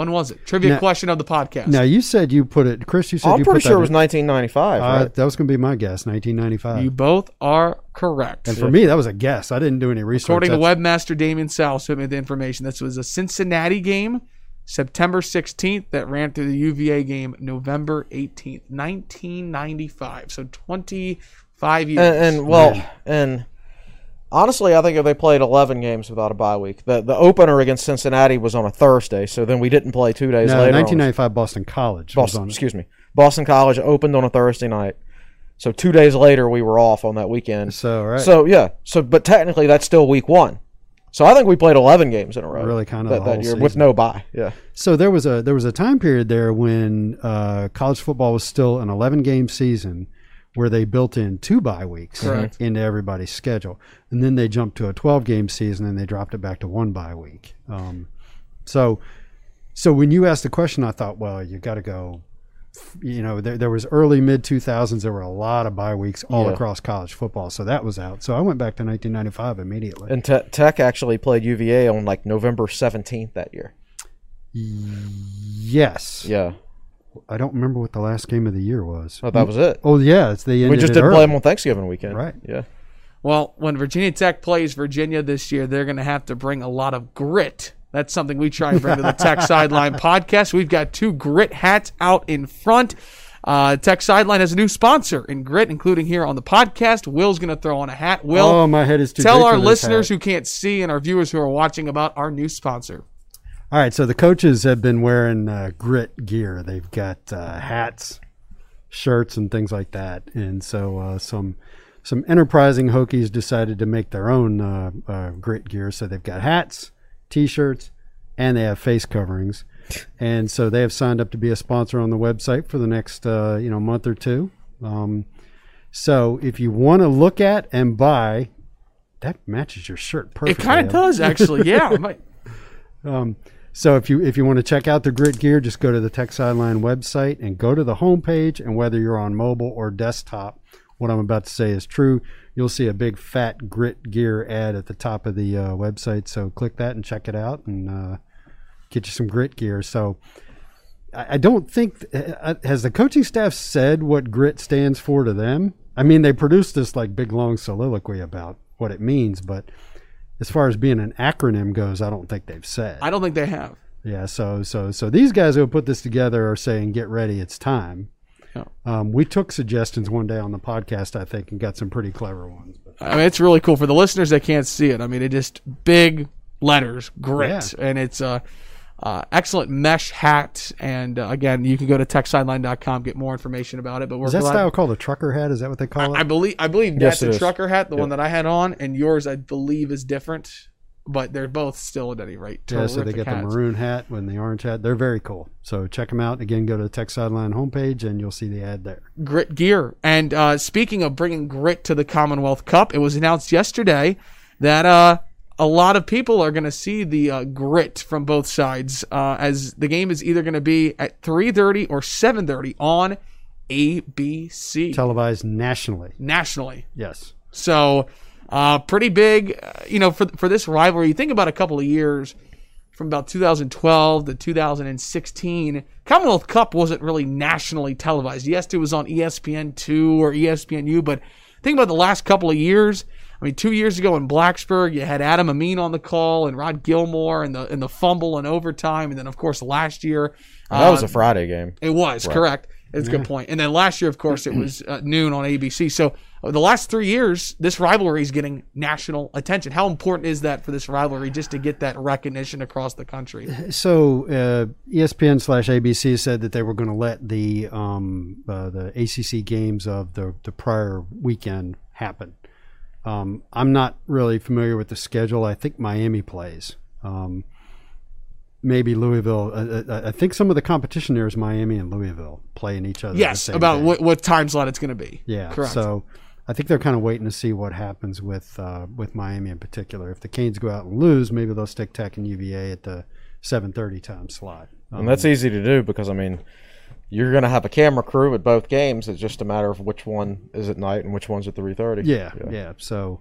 [SPEAKER 1] When was it? Trivia
[SPEAKER 2] Now-
[SPEAKER 1] question of the podcast.
[SPEAKER 2] Now you said you put it, Chris. You said
[SPEAKER 3] I'm
[SPEAKER 2] you
[SPEAKER 3] pretty
[SPEAKER 2] put
[SPEAKER 3] sure it
[SPEAKER 2] that
[SPEAKER 3] was
[SPEAKER 2] in-
[SPEAKER 3] 1995,
[SPEAKER 2] Uh,
[SPEAKER 3] right?
[SPEAKER 2] that was going to be my guess, 1995.
[SPEAKER 1] you both are correct.
[SPEAKER 2] and for me, that was a guess. I didn't do any research.
[SPEAKER 1] According to
[SPEAKER 2] That's-
[SPEAKER 1] webmaster Damien Sal, who made the information, this was a Cincinnati game, September 16th, that ran through the UVA game, November 18th, 1995. So 25 years.
[SPEAKER 3] and, and well,
[SPEAKER 2] Man.
[SPEAKER 3] and honestly, I think if they played 11 games without a bye week, the the opener against Cincinnati was on a Thursday, so then we didn't play two days
[SPEAKER 2] no,
[SPEAKER 3] later. on-
[SPEAKER 2] 1995 Boston College. was
[SPEAKER 3] Boston, excuse me, Boston College opened on a Thursday night, so two days later we were off on that weekend.
[SPEAKER 2] So right.
[SPEAKER 3] So yeah, so but technically that's still week one. So I think we played 11 games in a row.
[SPEAKER 2] Really
[SPEAKER 3] that,
[SPEAKER 2] the
[SPEAKER 3] that
[SPEAKER 2] whole
[SPEAKER 3] year with no bye. Yeah.
[SPEAKER 2] So there was a there was a time period there when uh, college football was still an 11 game season where they built in two bye weeks
[SPEAKER 1] Correct.
[SPEAKER 2] into everybody's schedule, and then they jumped to a 12 game season and they dropped it back to one bye week. Um, so so when you asked the question, I thought, well, you got to go. You know, there, there was early mid 2000s. There were a lot of bye weeks all
[SPEAKER 3] Yeah.
[SPEAKER 2] across college football, so that was out. So I went back to 1995 immediately.
[SPEAKER 3] And Te- Tech actually played UVA on like November 17th that year.
[SPEAKER 2] yes,
[SPEAKER 3] Yeah.
[SPEAKER 2] I don't remember what the last game of the year was.
[SPEAKER 3] Oh, that was it.
[SPEAKER 2] Oh yeah, it's the.
[SPEAKER 3] We just didn't play them on Thanksgiving weekend.
[SPEAKER 2] Right.
[SPEAKER 3] Yeah.
[SPEAKER 1] Well, when Virginia Tech plays Virginia this year, they're going to have to bring a lot of grit. That's something we try and bring to the Tech Sideline podcast. We've got two grit hats out in front. Uh, Tech Sideline has a new sponsor in grit, including here on the podcast. Will's going to throw on a hat. Will,
[SPEAKER 2] oh, my head is too.
[SPEAKER 1] tell our listeners
[SPEAKER 2] hat.
[SPEAKER 1] who can't see and our viewers who are watching about our new sponsor.
[SPEAKER 2] All right, so the coaches have been wearing uh, grit gear. They've got uh, hats, shirts, and things like that. And so uh, some some enterprising Hokies decided to make their own uh, uh, grit gear. So they've got hats, t-shirts, and they have face coverings. And so they have signed up to be a sponsor on the website for the next uh, you know month or two. Um, so if you want to look at and buy, that matches your shirt perfectly.
[SPEAKER 1] It kind of does, actually. Yeah.
[SPEAKER 2] Um, so if you if you want to check out the grit gear, just go to the Tech Sideline website and go to the homepage. And whether you're on mobile or desktop, what I'm about to say is true. You'll see a big fat grit gear ad at the top of the uh, website. So click that and check it out and uh, get you some grit gear. So I, I don't think uh, has the coaching staff said what grit stands for to them. I mean, they produced this like big long soliloquy about what it means, but as far as being an acronym goes, I don't think they've said.
[SPEAKER 1] I don't think they have.
[SPEAKER 2] Yeah, so so so these guys who put this together are saying, "Get ready, it's time."
[SPEAKER 1] Yeah.
[SPEAKER 2] Um, we took suggestions one day on the podcast, I think, and got some pretty clever ones. But
[SPEAKER 1] I mean, it's really cool for the listeners that can't see it. I mean, it just big letters, grit, and it's a uh, excellent mesh hat. And uh, again, you can go to techsideline.com get more information about it. But we're
[SPEAKER 2] is that
[SPEAKER 1] glad-
[SPEAKER 2] style called a trucker hat? Is that what they call
[SPEAKER 1] I
[SPEAKER 2] it?
[SPEAKER 1] believe I believe
[SPEAKER 3] Yes,
[SPEAKER 1] that's a trucker hat, the one that I had on, and yours I believe is different. But they're both still at any rate.
[SPEAKER 2] yeah, so they
[SPEAKER 1] terrific
[SPEAKER 2] got the maroon hat and the orange hat. They're very cool. So check them out. Again, go to the Tech Sideline homepage and you'll see the ad there.
[SPEAKER 1] grit gear. And uh, speaking of bringing grit to the Commonwealth Cup, it was announced yesterday that uh, a lot of people are going to see the uh, grit from both sides, uh, as the game is either going to be at 3:30 or 7:30 on ABC
[SPEAKER 2] Televised nationally.
[SPEAKER 1] nationally.
[SPEAKER 2] Yes.
[SPEAKER 1] So, uh, pretty big, uh, you know, for for this rivalry. You think about a couple of years from about 2012 to 2016. Commonwealth Cup wasn't really nationally televised. Yes, it was on E ESPN two or ESPNU, but think about the last couple of years. I mean, two years ago in Blacksburg, you had Adam Amin on the call and Rod Gilmore and the and the fumble and overtime, and then of course last year
[SPEAKER 3] that was
[SPEAKER 1] uh,
[SPEAKER 3] a Friday game.
[SPEAKER 1] it was correct. It's a good point. And then last year, of course, it was uh, noon on ABC. So uh, the last three years, this rivalry is getting national attention. How important is that for this rivalry just to get that recognition across the country?
[SPEAKER 2] So uh, ESPN slash ABC said that they were going to let the um, uh, the ACC games of the the prior weekend happen, Um, I'm not really familiar with the schedule. I think Miami plays. Um, maybe Louisville. Uh, uh, I think some of the competition there is Miami and Louisville playing each other. the
[SPEAKER 1] Yes,
[SPEAKER 2] same
[SPEAKER 1] about what, what time slot it's going to be.
[SPEAKER 2] Yeah,
[SPEAKER 1] correct.
[SPEAKER 2] So I think they're kind of waiting to see what happens with uh, with Miami in particular. If the Canes go out and lose, maybe they'll stick Tech and UVA at the 7:30 time slot. Um,
[SPEAKER 3] And that's easy to do because I mean, you're going to have a camera crew at both games. It's just a matter of which one is at night and which one's at three thirty.
[SPEAKER 2] yeah, yeah, So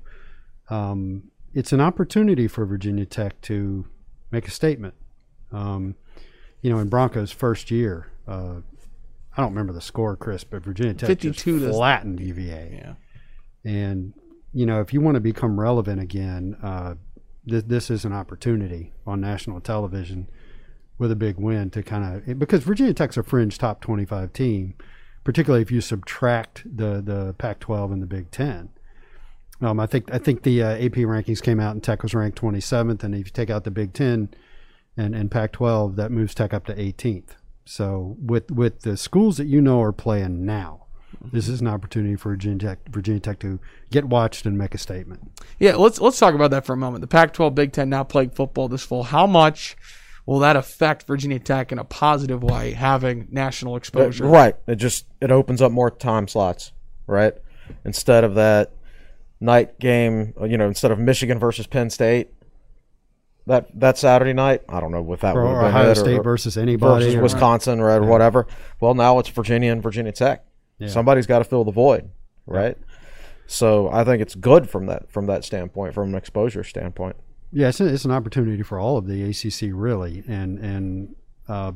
[SPEAKER 2] um, it's an opportunity for Virginia Tech to make a statement. Um, you know, in Broncos' first year, uh, I don't remember the score, Chris, but Virginia Tech
[SPEAKER 1] 52
[SPEAKER 2] just
[SPEAKER 1] to-
[SPEAKER 2] flattened UVA.
[SPEAKER 1] Yeah.
[SPEAKER 2] And you know, if you want to become relevant again, uh, th- this is an opportunity on national television with a big win to kind of because Virginia Tech's a fringe top twenty-five team, particularly if you subtract the the Pac-12 and the Big Ten. Um, I think I think the uh, AP rankings came out and Tech was ranked 27th, and if you take out the Big Ten and, and Pac-12, that moves Tech up to 18th. So with with the schools that you know are playing now, this is an opportunity for Virginia Tech, Virginia Tech to get watched and make a statement.
[SPEAKER 1] Yeah, let's let's talk about that for a moment. The Pac-12, Big Ten now playing football this fall. How much will that affect Virginia Tech in a positive way, having national exposure?
[SPEAKER 3] Uh, right. It just it opens up more time slots, right? Instead of that night game, you know, instead of Michigan versus Penn State, that that Saturday night, I don't know what that
[SPEAKER 2] Or
[SPEAKER 3] would have been
[SPEAKER 2] Ohio
[SPEAKER 3] it, or-
[SPEAKER 2] State versus anybody.
[SPEAKER 3] versus
[SPEAKER 2] or-
[SPEAKER 3] Wisconsin or whatever. Well, now it's Virginia and Virginia Tech. Somebody's got to fill the void, right? So I think it's good from that from that standpoint, from an exposure standpoint.
[SPEAKER 2] Yeah, it's, a, it's an opportunity for all of the ACC really, and and uh,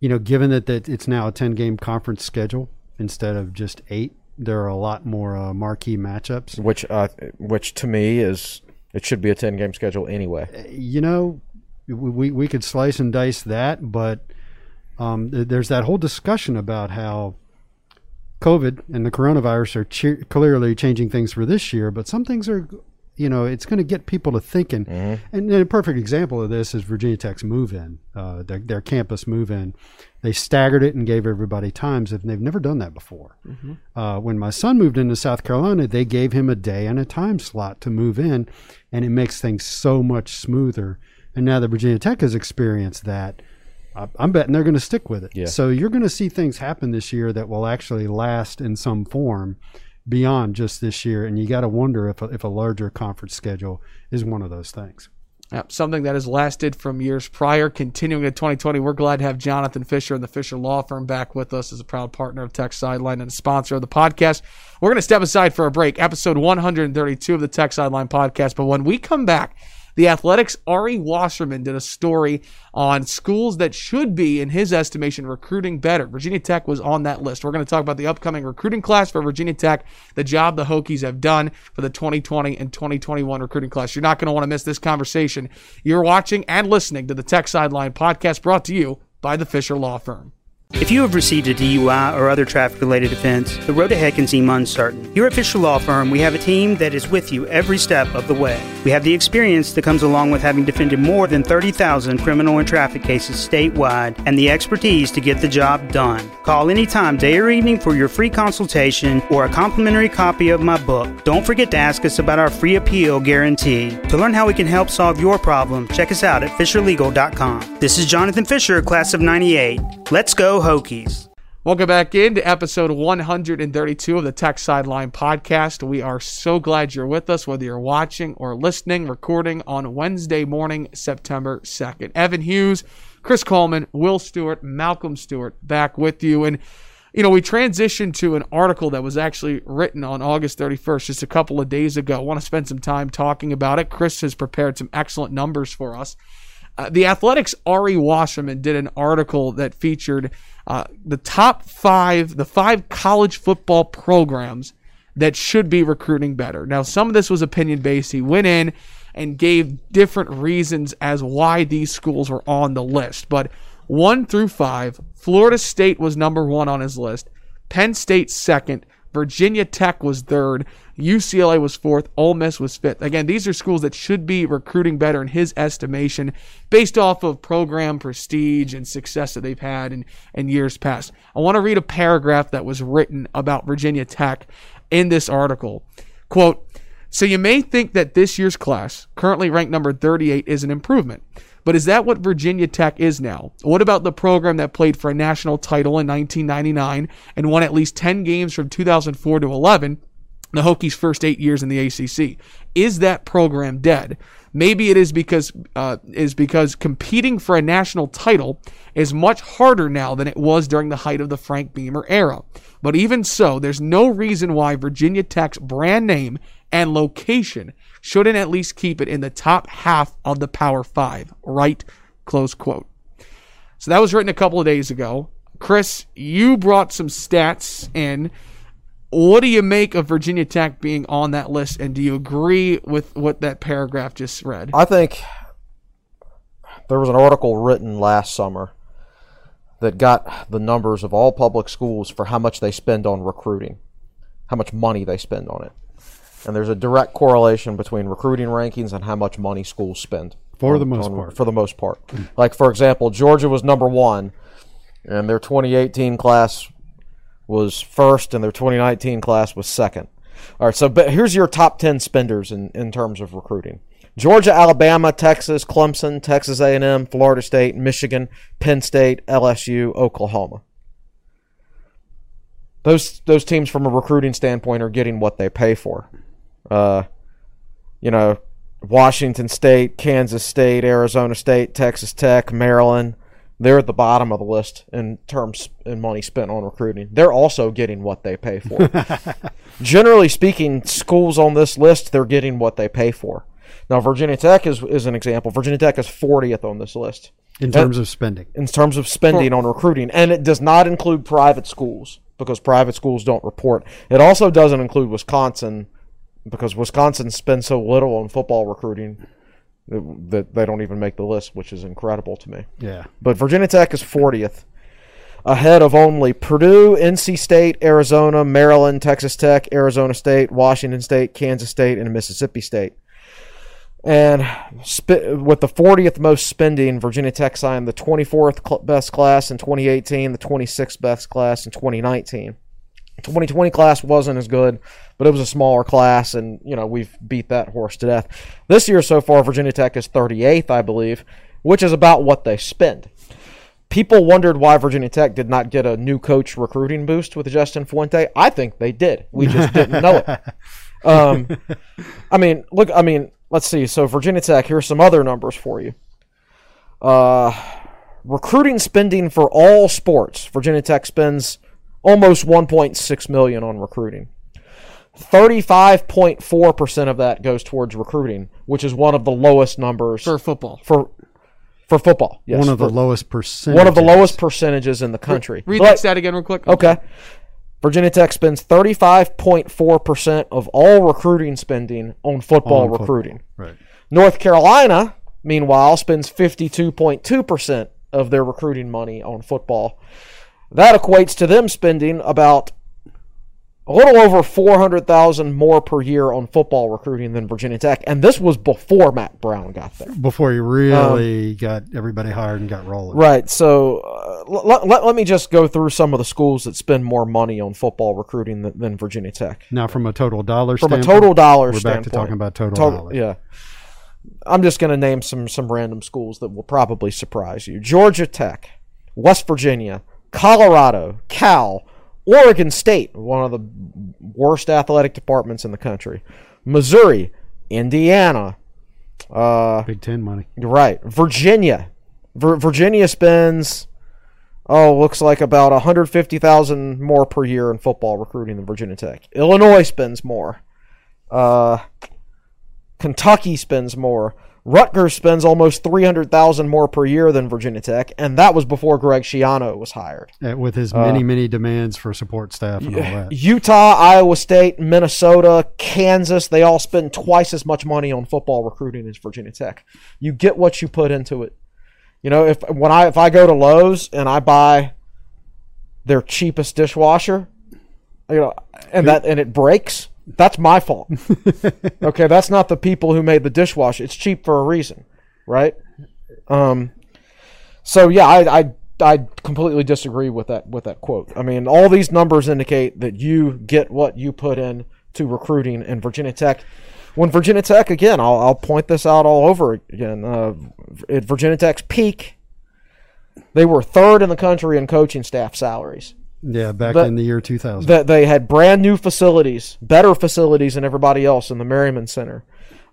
[SPEAKER 2] you know, given that, that it's now a ten game conference schedule instead of just eight, there are a lot more uh, marquee matchups.
[SPEAKER 3] Which uh, which to me is it should be a ten game schedule anyway.
[SPEAKER 2] You know, we we, we could slice and dice that, but um, there's that whole discussion about how COVID and the coronavirus are che- clearly changing things for this year, but some things are, you know, it's going to get people to thinking. And a perfect example of this is Virginia Tech's move in, uh, their, their campus move in. They staggered it and gave everybody times, and they've never done that before. Uh, when my son moved into South Carolina, they gave him a day and a time slot to move in, and it makes things so much smoother. And now that Virginia Tech has experienced that, I'm betting they're going to stick with it.
[SPEAKER 3] Yeah.
[SPEAKER 2] So you're going to see things happen this year that will actually last in some form beyond just this year. And you got to wonder if a, if a larger conference schedule is one of those things.
[SPEAKER 1] Yeah, something that has lasted from years prior, continuing to 2020. We're glad to have Jonathan Fisher and the Fisher Law Firm back with us as a proud partner of Tech Sideline and a sponsor of the podcast. We're going to step aside for a break, episode 132 of the Tech Sideline podcast. But when we come back, the Athletic's Ari Wasserman did a story on schools that should be, in his estimation, recruiting better. Virginia Tech was on that list. We're going to talk about the upcoming recruiting class for Virginia Tech, the job the Hokies have done for the 2020 and 2021 recruiting class. You're not going to want to miss this conversation. You're watching and listening to the Tech Sideline podcast brought to you by the Fisher Law Firm.
[SPEAKER 4] If you have received a DUI or other traffic related offense, the road ahead can seem uncertain. Here at Fisher Law Firm, we have a team that is with you every step of the way. We have the experience that comes along with having defended more than 30,000 criminal and traffic cases statewide and the expertise to get the job done. Call anytime, day or evening, for your free consultation or a complimentary copy of my book. Don't forget to ask us about our free appeal guarantee. To learn how we can help solve your problem, check us out at FisherLegal.com. This is Jonathan Fisher, class of 98. Let's go, Hokies.
[SPEAKER 1] Welcome back into episode 132 of the Tech Sideline podcast. We are so glad you're with us, whether you're watching or listening, recording on Wednesday morning, September 2nd. Evan Hughes, Chris Coleman, Will Stewart, Malcolm Stewart back with you. And, you know, we transitioned to an article that was actually written on August 31st, just a couple of days ago. I want to spend some time talking about it. Chris has prepared some excellent numbers for us. Uh, the Athletic's Ari Wasserman did an article that featured uh, the top five, the five college football programs that should be recruiting better. Now, some of this was opinion based. He went in and gave different reasons as why these schools were on the list. But one through five, Florida State was number one on his list, Penn State second, Virginia Tech was third. UCLA was fourth. Ole Miss was fifth. Again, these are schools that should be recruiting better in his estimation based off of program prestige and success that they've had in, in years past. I want to read a paragraph that was written about Virginia Tech in this article. Quote, So you may think that this year's class, currently ranked number 38, is an improvement. But is that what Virginia Tech is now? What about the program that played for a national title in 1999 and won at least 10 games from 2004 to 11? The Hokies' first eight years in the ACC. Is that program dead? Maybe it is because uh, is because competing for a national title is much harder now than it was during the height of the Frank Beamer era. But even so, there's no reason why Virginia Tech's brand name and location shouldn't at least keep it in the top half of the Power Five, right? Close quote. So that was written a couple of days ago. Chris, you brought some stats in. What do you make of Virginia Tech being on that list, and do you agree with what that paragraph just read?
[SPEAKER 3] I think there was an article written last summer that got the numbers of all public schools for how much they spend on recruiting, how much money they spend on it. And there's a direct correlation between recruiting rankings and how much money schools spend.
[SPEAKER 2] For
[SPEAKER 3] on-
[SPEAKER 2] the most
[SPEAKER 3] on-
[SPEAKER 2] part.
[SPEAKER 3] For the most part. Like, for example, Georgia was number one, and their 2018 class was first, and their 2019 class was second. All right, so but here's your top 10 spenders in, in terms of recruiting. Georgia, Alabama, Texas, Clemson, Texas A&M, Florida State, Michigan, Penn State, LSU, Oklahoma. Those those teams from a recruiting standpoint are getting what they pay for. Uh, you know, Washington State, Kansas State, Arizona State, Texas Tech, Maryland, they're at the bottom of the list in terms in money spent on recruiting. They're also getting what they pay for. Generally speaking, schools on this list they're getting what they pay for. Now, Virginia Tech is is an example. Virginia Tech is 40th on this list
[SPEAKER 2] in terms of spending.
[SPEAKER 3] in terms of spending on recruiting, and it does not include private schools because private schools don't report. It also doesn't include Wisconsin because Wisconsin spends so little on football recruiting that they don't even make the list, which is incredible to me.
[SPEAKER 2] Yeah.
[SPEAKER 3] But Virginia Tech is 40th, ahead of only Purdue, NC State, Arizona, Maryland, Texas Tech, Arizona State, Washington State, Kansas State, and Mississippi State. And sp- with the 40th most spending, Virginia Tech signed the 24th cl- best class in 2018, the 26th best class in 2019. 2020 class wasn't as good, but it was a smaller class, and you know we've beat that horse to death. This year so far, Virginia Tech is 38th, I believe, which is about what they spend. People wondered why Virginia Tech did not get a new coach recruiting boost with Justin Fuente. I think they did. We just didn't know it. Um, I mean, look. I mean, let's see. So Virginia Tech. Here's some other numbers for you. Uh, recruiting spending for all sports. Virginia Tech spends almost 1.6 million on recruiting. 35.4 percent of that goes towards recruiting, which is one of the lowest numbers
[SPEAKER 1] for football.
[SPEAKER 3] for for football. Yes,
[SPEAKER 2] one of the
[SPEAKER 3] for-
[SPEAKER 2] lowest percentages.
[SPEAKER 3] one of the lowest percentages in the country.
[SPEAKER 1] Read
[SPEAKER 3] But-
[SPEAKER 1] that stat again, real quick.
[SPEAKER 3] Okay. Virginia Tech spends 35.4% of all recruiting spending on football
[SPEAKER 2] On football.
[SPEAKER 3] recruiting.
[SPEAKER 2] Right.
[SPEAKER 3] North Carolina, meanwhile, spends 52.2% of their recruiting money on football. That equates to them spending about a little over 400,000 more per year on football recruiting than Virginia Tech, and this was before Matt Brown got there.
[SPEAKER 2] Before he really got everybody hired and got rolling.
[SPEAKER 3] Right. So uh, let, let, let me just go through some of the schools that spend more money on football recruiting than, than Virginia Tech.
[SPEAKER 2] Now, from a total dollar
[SPEAKER 3] From a
[SPEAKER 2] standpoint,
[SPEAKER 3] total dollar
[SPEAKER 2] we're back to talking about total,
[SPEAKER 3] Total-
[SPEAKER 2] dollar.
[SPEAKER 3] yeah. I'm just going to name some some random schools that will probably surprise you. Georgia Tech, West Virginia, Colorado, Cal, Oregon State, one of the worst athletic departments in the country. Missouri, Indiana, uh,
[SPEAKER 2] Big Ten money.
[SPEAKER 3] Right. Virginia. Vir- Virginia spends oh, looks like about 150,000 more per year in football recruiting than Virginia Tech. Illinois spends more. Uh Kentucky spends more. Rutgers spends almost 300,000 more per year than Virginia Tech, and that was before Greg Schiano was hired.
[SPEAKER 2] Uh, with his many, many demands for support staff and all that.
[SPEAKER 3] Utah, Iowa State, Minnesota, Kansas, they all spend twice as much money on football recruiting as Virginia Tech. You get what you put into it. You know, if when I if I go to Lowe's and I buy their cheapest dishwasher, you know, and that and it breaks, that's my fault. okay, that's not the people who made the dishwasher. It's cheap for a reason, right? Um so yeah, I, I I completely disagree with that with that quote. I mean, all these numbers indicate that you get what you put in to recruiting, in Virginia Tech when Virginia Tech again, I'll, I'll point this out all over again. Uh, at Virginia Tech's peak, they were third in the country in coaching staff salaries.
[SPEAKER 2] Yeah, back in the year 2000.
[SPEAKER 3] That they had brand new facilities, better facilities than everybody else in the Merryman Center.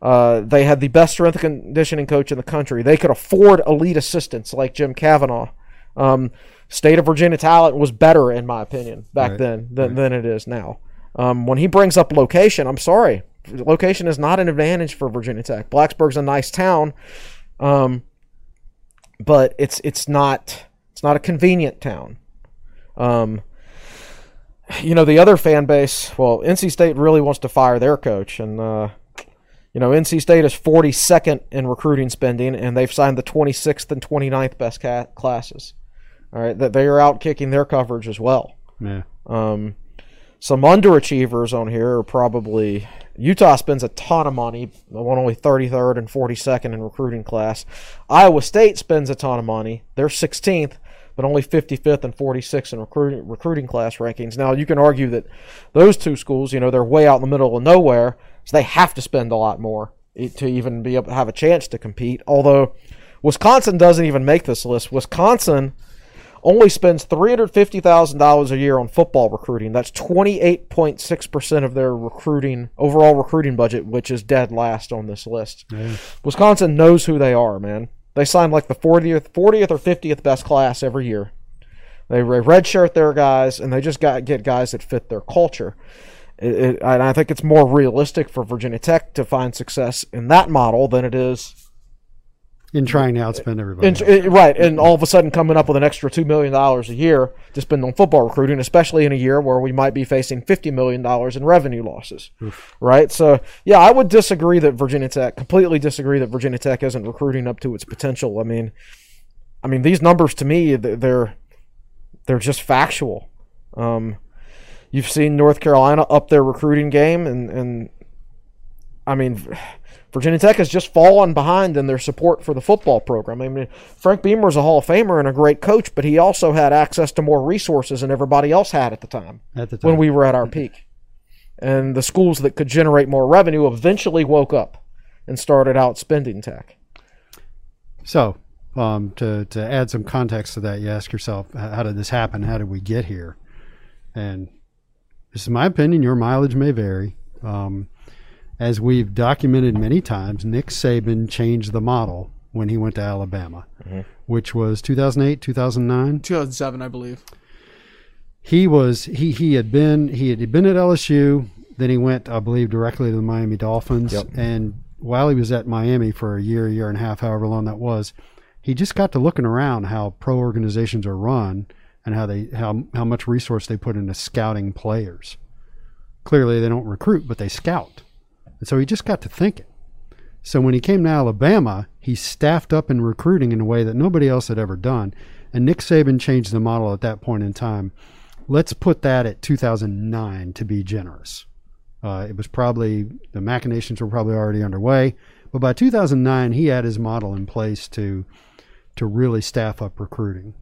[SPEAKER 3] Uh, they had the best strength and conditioning coach in the country. They could afford elite assistants like Jim Cavanaugh. Um, State of Virginia talent was better, in my opinion, back
[SPEAKER 2] Right.
[SPEAKER 3] then than, than it is now. Um, when he brings up location, I'm sorry, location is not an advantage for Virginia Tech. Blacksburg's a nice town, um, but it's it's not it's not a convenient town. Um, you know the other fan base. Well, NC State really wants to fire their coach, and uh, you know NC State is 42nd in recruiting spending, and they've signed the 26th and 29th best ca- classes. All right, that they are out kicking their coverage as well.
[SPEAKER 2] yeah.
[SPEAKER 3] Um, some underachievers on here are probably Utah spends a ton of money, one only 33rd and 42nd in recruiting class. Iowa State spends a ton of money. They're 16th, but only 55th and 46th in recruiting recruiting class rankings. Now you can argue that those two schools, you know, they're way out in the middle of nowhere, so they have to spend a lot more to even be able to have a chance to compete. Although Wisconsin doesn't even make this list. Wisconsin only spends three hundred fifty thousand dollars a year on football recruiting. That's twenty eight point six percent of their recruiting overall recruiting budget, which is dead last on this list. Wisconsin knows who they are, man. They sign like the fortieth, fortieth or fiftieth best class every year. They redshirt their guys, and they just got get guys that fit their culture. It, it, and I think it's more realistic for Virginia Tech to find success in that model than it is
[SPEAKER 2] In trying to outspend everybody.
[SPEAKER 3] and, uh, right, and all of a sudden coming up with an extra two million dollars a year to spend on football recruiting, especially in a year where we might be facing fifty million dollars in revenue losses. Right, so yeah, I would disagree that Virginia Tech completely disagree that Virginia Tech isn't recruiting up to its potential. I mean, I mean these numbers to me they're they're just factual. Um, you've seen North Carolina up their recruiting game, and and I mean. Virginia Tech has just fallen behind in their support for the football program. I mean, Frank Beamer is a Hall of Famer and a great coach, but he also had access to more resources than everybody else had at the time
[SPEAKER 2] at the time.
[SPEAKER 3] when we were at our peak. And the schools that could generate more revenue eventually woke up and started out spending Tech.
[SPEAKER 2] So, um, to to add some context to that, you ask yourself, how did this happen? How did we get here? And this is my opinion. Your mileage may vary. Um, as we've documented many times, Nick Saban changed the model when he went to Alabama, mm-hmm. which was 2008, 2009.
[SPEAKER 1] 2007, I believe.
[SPEAKER 2] he was he he had been he had been at LSU. Then he went, I believe, directly to the Miami Dolphins.
[SPEAKER 3] Yep.
[SPEAKER 2] And while he was at Miami for a year, year and a half, however long that was, he just got to looking around how pro organizations are run and how they how how much resource they put into scouting players. Clearly, they don't recruit, but they scout. And so he just got to thinking. So when he came to Alabama, he staffed up in recruiting in a way that nobody else had ever done. And Nick Saban changed the model at that point in time. Let's put that at 2009 to be generous. Uh, it was probably, the machinations were probably already underway. But by 2009, he had his model in place to, to really staff up recruiting.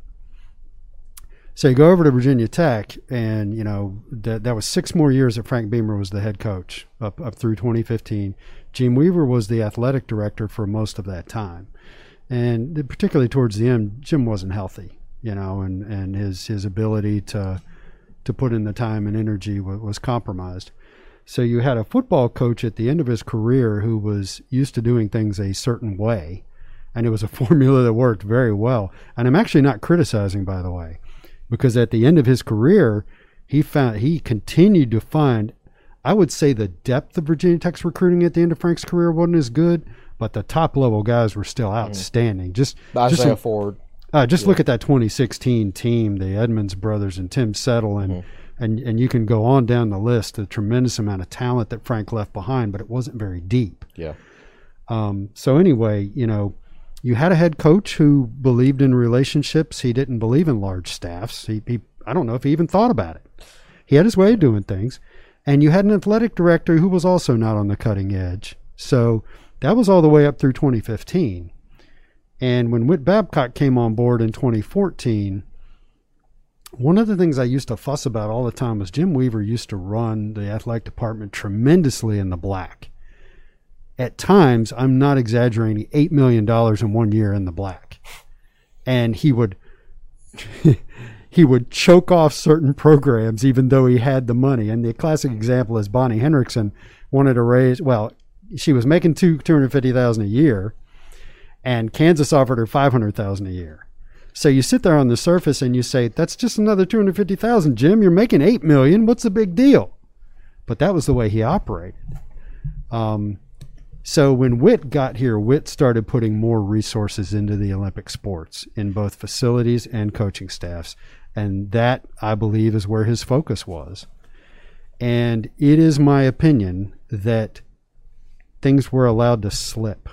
[SPEAKER 2] So you go over to Virginia Tech, and you know that that was six more years that Frank Beamer was the head coach up up through 2015. Jim Weaver was the athletic director for most of that time, and particularly towards the end, Jim wasn't healthy, you know, and and his his ability to to put in the time and energy was, was compromised. So you had a football coach at the end of his career who was used to doing things a certain way, and it was a formula that worked very well. And I'm actually not criticizing, by the way because at the end of his career, he found he continued to find. I would say the depth of Virginia Tech's recruiting at the end of Frank's career wasn't as good, but the top level guys were still outstanding. Just just,
[SPEAKER 3] Isaiah Ford.
[SPEAKER 2] uh, just look at that 2016 team, the Edmonds brothers and Tim Settle, and and and you can go on down the list. A tremendous amount of talent that Frank left behind, but it wasn't very deep.
[SPEAKER 3] Yeah.
[SPEAKER 2] Um, so anyway, you know, you had a head coach who believed in relationships. He didn't believe in large staffs. He, he I don't know if he even thought about it. He had his way of doing things, and you had an athletic director who was also not on the cutting edge. So that was all the way up through 2015. And when Whit Babcock came on board in 2014, one of the things I used to fuss about all the time was Jim Weaver used to run the athletic department tremendously in the black at times, I'm not exaggerating, $8 million in one year in the black. And he would. he would choke off certain programs even though he had the money. And the classic example is Bonnie Henrickson wanted to raise well, she was making two two hundred fifty thousand a year, and Kansas offered her five hundred thousand a year. So you sit there on the surface and you say, "That's just another two hundred fifty thousand, Jim. You're making eight million. What's the big deal?" But that was the way he operated. Um, so when Whit got here, Whit started putting more resources into the Olympic sports in both facilities and coaching staffs, and that I believe is where his focus was. And it is my opinion that things were allowed to slip,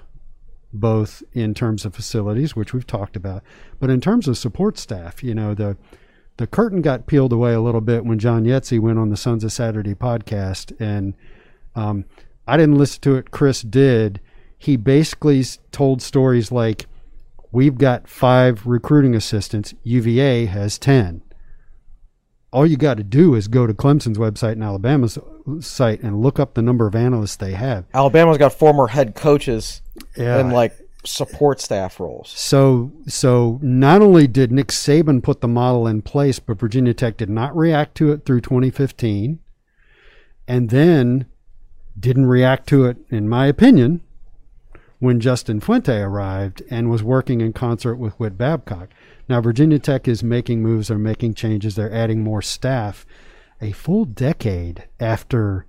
[SPEAKER 2] both in terms of facilities, which we've talked about, but in terms of support staff. You know, the the curtain got peeled away a little bit when John Yetzi went on the Sons of Saturday podcast, and um, I didn't listen to it. Chris did. He basically told stories like, "We've got five recruiting assistants. UVA has ten all you got to do is go to Clemson's website and Alabama's uh, site and look up the number of analysts they have.
[SPEAKER 3] Alabama's got former head coaches
[SPEAKER 2] Yeah.
[SPEAKER 3] and like support staff roles.
[SPEAKER 2] So, so not only did Nick Saban put the model in place, but Virginia Tech did not react to it through 2015, and then didn't react to it, in my opinion, when Justin Fuente arrived and was working in concert with Whit Babcock. Now, Virginia Tech is making moves, they're making changes, they're adding more staff. A full decade after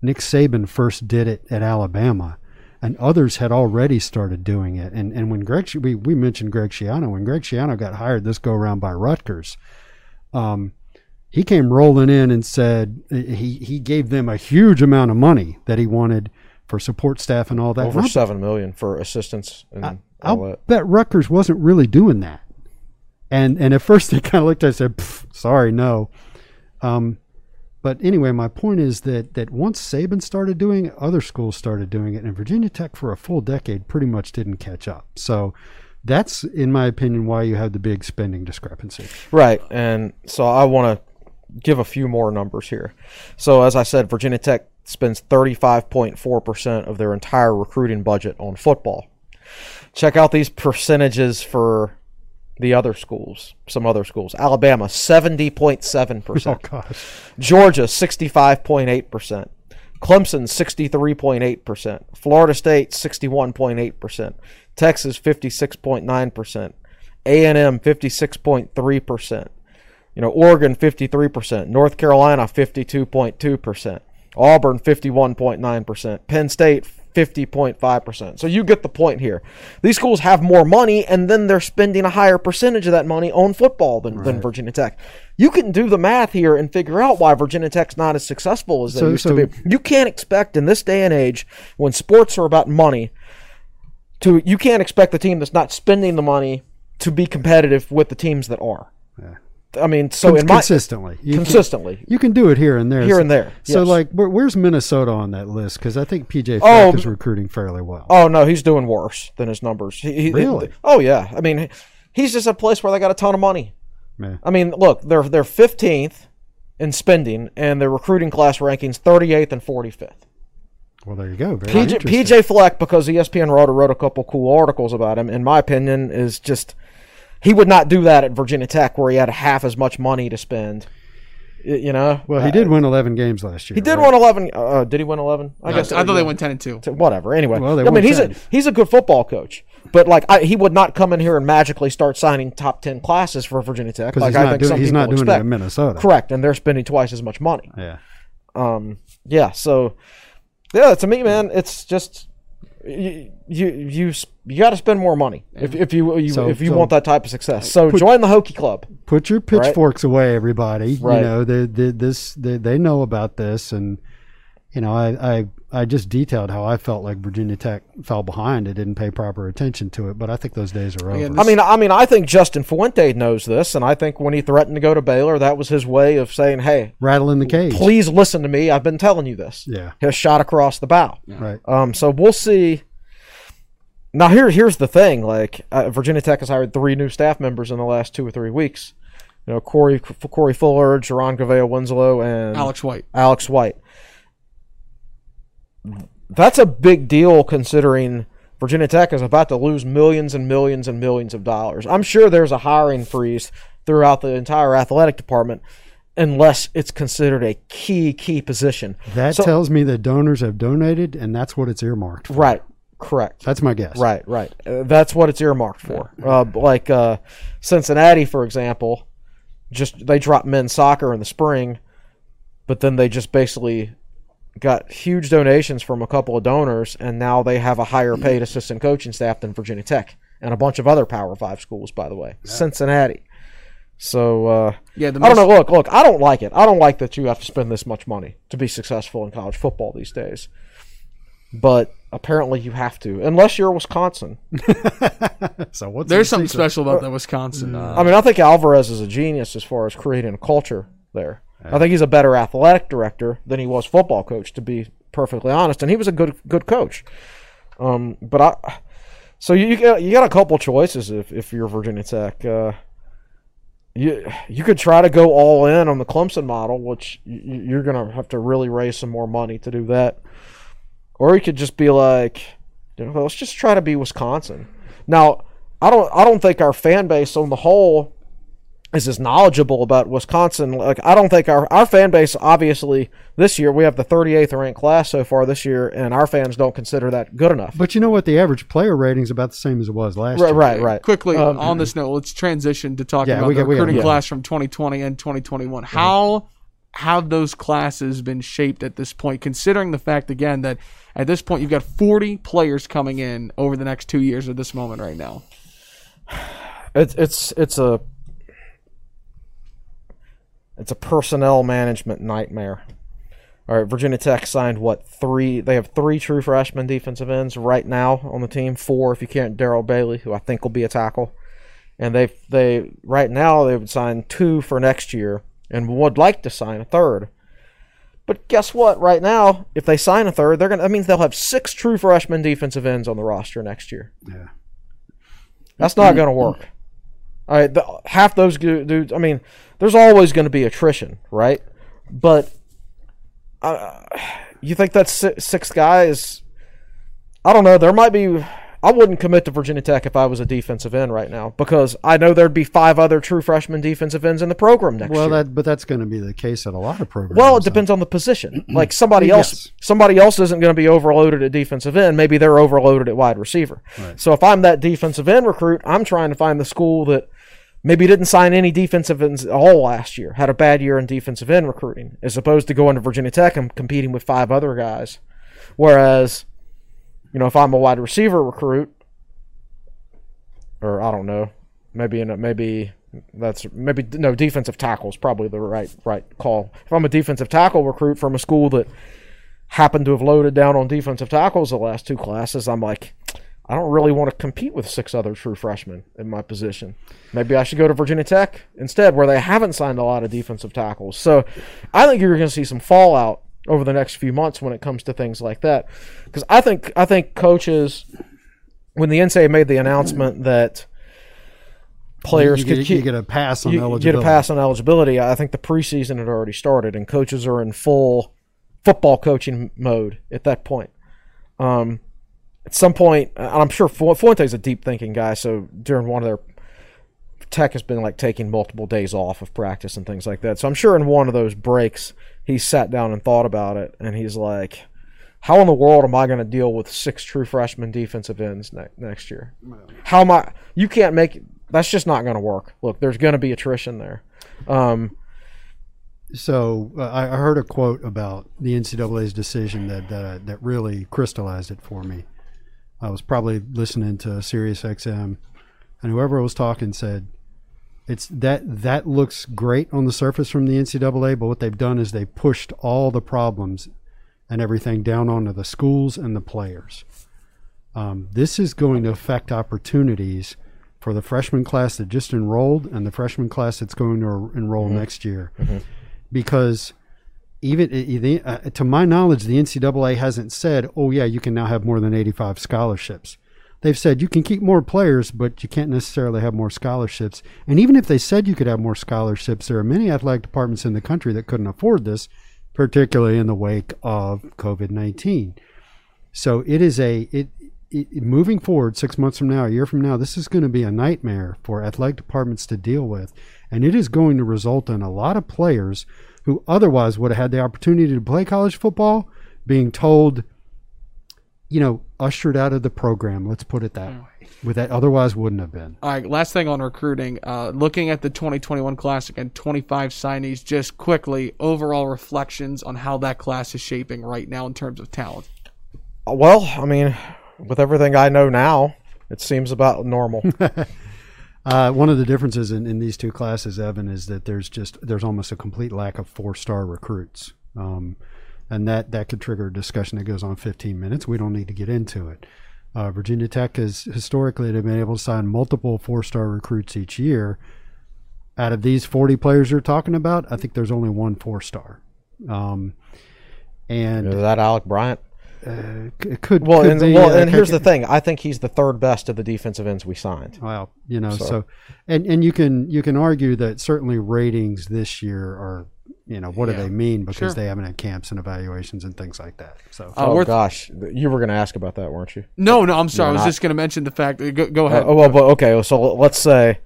[SPEAKER 2] Nick Saban first did it at Alabama, and others had already started doing it. And and when Greg, we, we mentioned Greg Schiano, when Greg Schiano got hired this go around by Rutgers, um, he came rolling in and said he he gave them a huge amount of money that he wanted for support staff and all that.
[SPEAKER 3] Over seven million for assistance and all
[SPEAKER 2] I'll
[SPEAKER 3] that.
[SPEAKER 2] bet Rutgers wasn't really doing that. And and at first they kind of looked at it and said, sorry, no. Um, but anyway, my point is that that once Saban started doing it, other schools started doing it, and Virginia Tech for a full decade pretty much didn't catch up. So that's, in my opinion, why you have the big spending discrepancy.
[SPEAKER 3] Right. And so I want to give a few more numbers here. So as I said, Virginia Tech spends 35.4% of their entire recruiting budget on football. Check out these percentages for the other schools, some other schools. Alabama, 70.7%.
[SPEAKER 2] Oh gosh,
[SPEAKER 3] Georgia, 65.8%. Clemson, 63.8%. Florida State, 61.8%. Texas, 56.9%. A&M, 56.3%. You know, Oregon, 53%. North Carolina, 52.2%. Auburn, 51.9%. Penn State, 50.5%. So you get the point here. These schools have more money, and then they're spending a higher percentage of that money on football than, than Virginia Tech. You can do the math here and figure out why Virginia Tech's not as successful as they
[SPEAKER 2] So-
[SPEAKER 3] used
[SPEAKER 2] so-
[SPEAKER 3] to be. You can't expect in this day and age, when sports are about money, to you can't expect the team that's not spending the money to be competitive with the teams that are. I mean, so in my
[SPEAKER 2] consistently, you can-
[SPEAKER 3] consistently,
[SPEAKER 2] you can do it here and there.
[SPEAKER 3] Here and there,
[SPEAKER 2] So,
[SPEAKER 3] yes.
[SPEAKER 2] like, where, where's Minnesota on that list? Because I think PJ
[SPEAKER 3] Oh,
[SPEAKER 2] Fleck is recruiting fairly well.
[SPEAKER 3] Oh no, he's doing worse than his numbers. He, he-
[SPEAKER 2] Really?
[SPEAKER 3] oh yeah. I mean, he's just a place where they got a ton of money.
[SPEAKER 2] Yeah.
[SPEAKER 3] I mean, look, they're they're 15th in spending, and their recruiting class rankings 38th and 45th.
[SPEAKER 2] Well, there you go. Very
[SPEAKER 3] PJ. PJ Fleck, because ESPN wrote, wrote a couple cool articles about him, in my opinion, is just he would not do that at Virginia Tech, where he had half as much money to spend. You know,
[SPEAKER 2] Well, he did win 11 games last year.
[SPEAKER 3] He did
[SPEAKER 2] right?
[SPEAKER 3] win 11. Uh, did he win 11?
[SPEAKER 1] I, guess I thought they went ten and two.
[SPEAKER 3] whatever. Anyway,
[SPEAKER 2] Well, they
[SPEAKER 3] I
[SPEAKER 2] won
[SPEAKER 3] mean, he's a he's a good football coach, but like I, he would not come in here and magically start signing top ten classes for Virginia Tech. Like
[SPEAKER 2] he's
[SPEAKER 3] I
[SPEAKER 2] not
[SPEAKER 3] think
[SPEAKER 2] doing-
[SPEAKER 3] some
[SPEAKER 2] he's
[SPEAKER 3] people
[SPEAKER 2] not doing it
[SPEAKER 3] expect.
[SPEAKER 2] in Minnesota.
[SPEAKER 3] Correct, and they're spending twice as much money.
[SPEAKER 2] Yeah.
[SPEAKER 3] Um, yeah. So, yeah, to me, man, it's just you you you, s- you got to spend more money if, if you, you
[SPEAKER 2] So-
[SPEAKER 3] if you
[SPEAKER 2] so-
[SPEAKER 3] want that type of success. So
[SPEAKER 2] Put-
[SPEAKER 3] join the Hokie Club.
[SPEAKER 2] Put your pitchforks away, everybody.
[SPEAKER 3] Right.
[SPEAKER 2] You know, they, they, this, they, they know about this. And, you know, I, I, I just detailed how I felt like Virginia Tech fell behind. It didn't pay proper attention to it. But I think those days are over.
[SPEAKER 3] I mean, I mean, I think Justin Fuente knows this, and I think when he threatened to go to Baylor, that was his way of saying, "Hey,
[SPEAKER 2] Rattle in the cage.
[SPEAKER 3] please listen to me. I've been telling you this."
[SPEAKER 2] Yeah.
[SPEAKER 3] His shot across the bow.
[SPEAKER 2] Right.
[SPEAKER 3] Um, so we'll see. Now here, here's the thing: like uh, Virginia Tech has hired three new staff members in the last two or three weeks. You know, Corey Corey Fuller, Jerron Gavea Winslow, and
[SPEAKER 1] Alex White.
[SPEAKER 3] Alex White. that's a big deal considering Virginia Tech is about to lose millions and millions and millions of dollars. I'm sure there's a hiring freeze throughout the entire athletic department unless it's considered a key key position.
[SPEAKER 2] That
[SPEAKER 3] So-
[SPEAKER 2] tells me that donors have donated, and that's what it's earmarked. For.
[SPEAKER 3] Right. Correct.
[SPEAKER 2] That's my guess.
[SPEAKER 3] Right, right. Uh, that's what it's earmarked for. Uh, like uh, Cincinnati, for example, just they dropped men's soccer in the spring, but then they just basically got huge donations from a couple of donors, and now they have a higher paid assistant coaching staff than Virginia Tech and a bunch of other Power Five schools, by the way. Cincinnati. So uh,
[SPEAKER 1] Yeah, the
[SPEAKER 3] I don't know. Look, look. I don't like it. I don't like that you have to spend this much money to be successful in college football these days. But apparently, you have to, unless you're Wisconsin.
[SPEAKER 2] So what's
[SPEAKER 1] There's something
[SPEAKER 2] secret?
[SPEAKER 1] special about that Wisconsin. Uh,
[SPEAKER 3] I mean, I think Alvarez is a genius as far as creating a culture there. I think he's a better athletic director than he was football coach, to be perfectly honest. And he was a good good coach. Um, but I, so you you got you got a couple choices if if you're Virginia Tech. Uh, you you could try to go all in on the Clemson model, which y- y- you're gonna have to really raise some more money to do that. Or he could just be like, you know, let's just try to be Wisconsin. Now, I don't I don't think our fan base on the whole is as knowledgeable about Wisconsin. Like I don't think our our fan base obviously this year we have the 38th ranked class so far this year, and our fans don't consider that good enough.
[SPEAKER 2] But you know what? The average player rating is about the same as it was last
[SPEAKER 3] Right,
[SPEAKER 2] year.
[SPEAKER 3] right, right.
[SPEAKER 1] Quickly
[SPEAKER 3] Um,
[SPEAKER 1] on this note, let's transition to talking
[SPEAKER 2] Yeah,
[SPEAKER 1] about
[SPEAKER 2] we
[SPEAKER 1] the
[SPEAKER 2] got- we got-
[SPEAKER 1] recruiting
[SPEAKER 2] yeah.
[SPEAKER 1] class from 2020 and 2021. How have those classes been shaped at this point? Considering the fact again that at this point you've got 40 players coming in over the next two years at this moment right now.
[SPEAKER 3] It's it's it's a it's a personnel management nightmare. All right, Virginia Tech signed what three? They have three true freshman defensive ends right now on the team. Four, if you count Daryl Bailey, who I think will be a tackle, and they they right now they would sign two for next year and would like to sign a third. But guess what? Right now, if they sign a third, they're gonna. That means they'll have six true freshman defensive ends on the roster next year.
[SPEAKER 2] Yeah.
[SPEAKER 3] That's not going to work. All right, the, half those dudes. I mean, there's always going to be attrition, right? But uh, you think that's si- six guys? I don't know. There might be. I wouldn't commit to Virginia Tech if I was a defensive end right now because I know there'd be five other true freshman defensive ends in the program next
[SPEAKER 2] Well,
[SPEAKER 3] year.
[SPEAKER 2] that but that's going to be the case at a lot of programs.
[SPEAKER 3] Well, it depends on the position. Like somebody
[SPEAKER 2] Yes.
[SPEAKER 3] else, somebody else isn't going to be overloaded at defensive end. Maybe they're overloaded at wide receiver. So if I'm that defensive end recruit, I'm trying to find the school that maybe didn't sign any defensive ends at all last year, had a bad year in defensive end recruiting, as opposed to going to Virginia Tech and competing with five other guys. Whereas, you know, if I'm a wide receiver recruit, or I don't know, maybe in a, maybe that's maybe no defensive tackle is probably the right right call. If I'm a defensive tackle recruit from a school that happened to have loaded down on defensive tackles the last two classes, I'm like, I don't really want to compete with six other true freshmen in my position. Maybe I should go to Virginia Tech instead, where they haven't signed a lot of defensive tackles. So I think you're going to see some fallout over the next few months when it comes to things like that, because I think I think coaches when the NCAA made the announcement that players
[SPEAKER 2] you
[SPEAKER 3] could
[SPEAKER 2] get, you get a pass on
[SPEAKER 3] you,
[SPEAKER 2] eligibility.
[SPEAKER 3] get a pass on eligibility. I think the preseason had already started, and coaches are in full football coaching mode at that point. Um, at some point, and I'm sure Fu- Fuente's a deep thinking guy, so during one of their Tech has been like taking multiple days off of practice and things like that. So I'm sure in one of those breaks, he sat down and thought about it, and he's like, "How in the world am I going to deal with six true freshman defensive ends ne- next year? How am I? You can't make that's just not going to work. Look, there's going to be attrition there. Um,
[SPEAKER 2] So uh, I I heard a quote about the NCAA's decision that that, that really crystallized it for me. I was probably listening to Sirius XM, and whoever was talking said, "It's that that looks great on the surface from the NCAA, but what they've done is they pushed all the problems and everything down onto the schools and the players. Um, this is going to affect opportunities." For the freshman class that just enrolled and the freshman class that's going to enroll next year because even i- i- the, uh, to my knowledge, the NCAA hasn't said, "Oh yeah, you can now have more than 85 scholarships." They've said you can keep more players, but you can't necessarily have more scholarships. And even if they said you could have more scholarships, there are many athletic departments in the country that couldn't afford this, particularly in the wake of COVID 19. So it is a it, it moving forward six months from now, a year from now. This is going to be a nightmare for athletic departments to deal with, and it is going to result in a lot of players who otherwise would have had the opportunity to play college football being told, you know, ushered out of the program. Let's put it that way. With that, otherwise wouldn't have been.
[SPEAKER 1] All right, last thing on recruiting. Uh, looking at the 2021 class again, 25 signees. Just quickly, overall reflections on how that class is shaping right now in terms of talent.
[SPEAKER 3] Uh, Well, I mean, with everything I know now, it seems about normal.
[SPEAKER 2] Uh, one of the differences in, in these two classes, Evan, is that there's just there's almost a complete lack of four star recruits, um, and that that could trigger a discussion that goes on 15 minutes. We don't need to get into it. Uh, Virginia Tech has historically they've been able to sign multiple four star recruits each year. Out of these 40 players you're talking about, I think there's only one four star, um, and
[SPEAKER 3] Is that Alec Bryant?
[SPEAKER 2] uh, it could
[SPEAKER 3] Well,
[SPEAKER 2] could
[SPEAKER 3] and,
[SPEAKER 2] be,
[SPEAKER 3] well,
[SPEAKER 2] uh,
[SPEAKER 3] and here's the thing. I think he's the third best of the defensive ends we signed.
[SPEAKER 2] Well, you know, so,
[SPEAKER 3] So-
[SPEAKER 2] and and you can you can argue that certainly ratings this year are you know what do
[SPEAKER 1] Yeah.
[SPEAKER 2] they mean because
[SPEAKER 1] Sure.
[SPEAKER 2] they haven't had camps and evaluations and things like that. So
[SPEAKER 1] Uh,
[SPEAKER 3] oh
[SPEAKER 1] worth-
[SPEAKER 3] gosh, you were going to ask about that, weren't you?
[SPEAKER 1] No, no, I'm sorry. I was
[SPEAKER 3] not.
[SPEAKER 1] just going to mention the fact. That, go, go
[SPEAKER 3] Uh,
[SPEAKER 1] ahead.
[SPEAKER 3] oh, well, but okay. So let's say,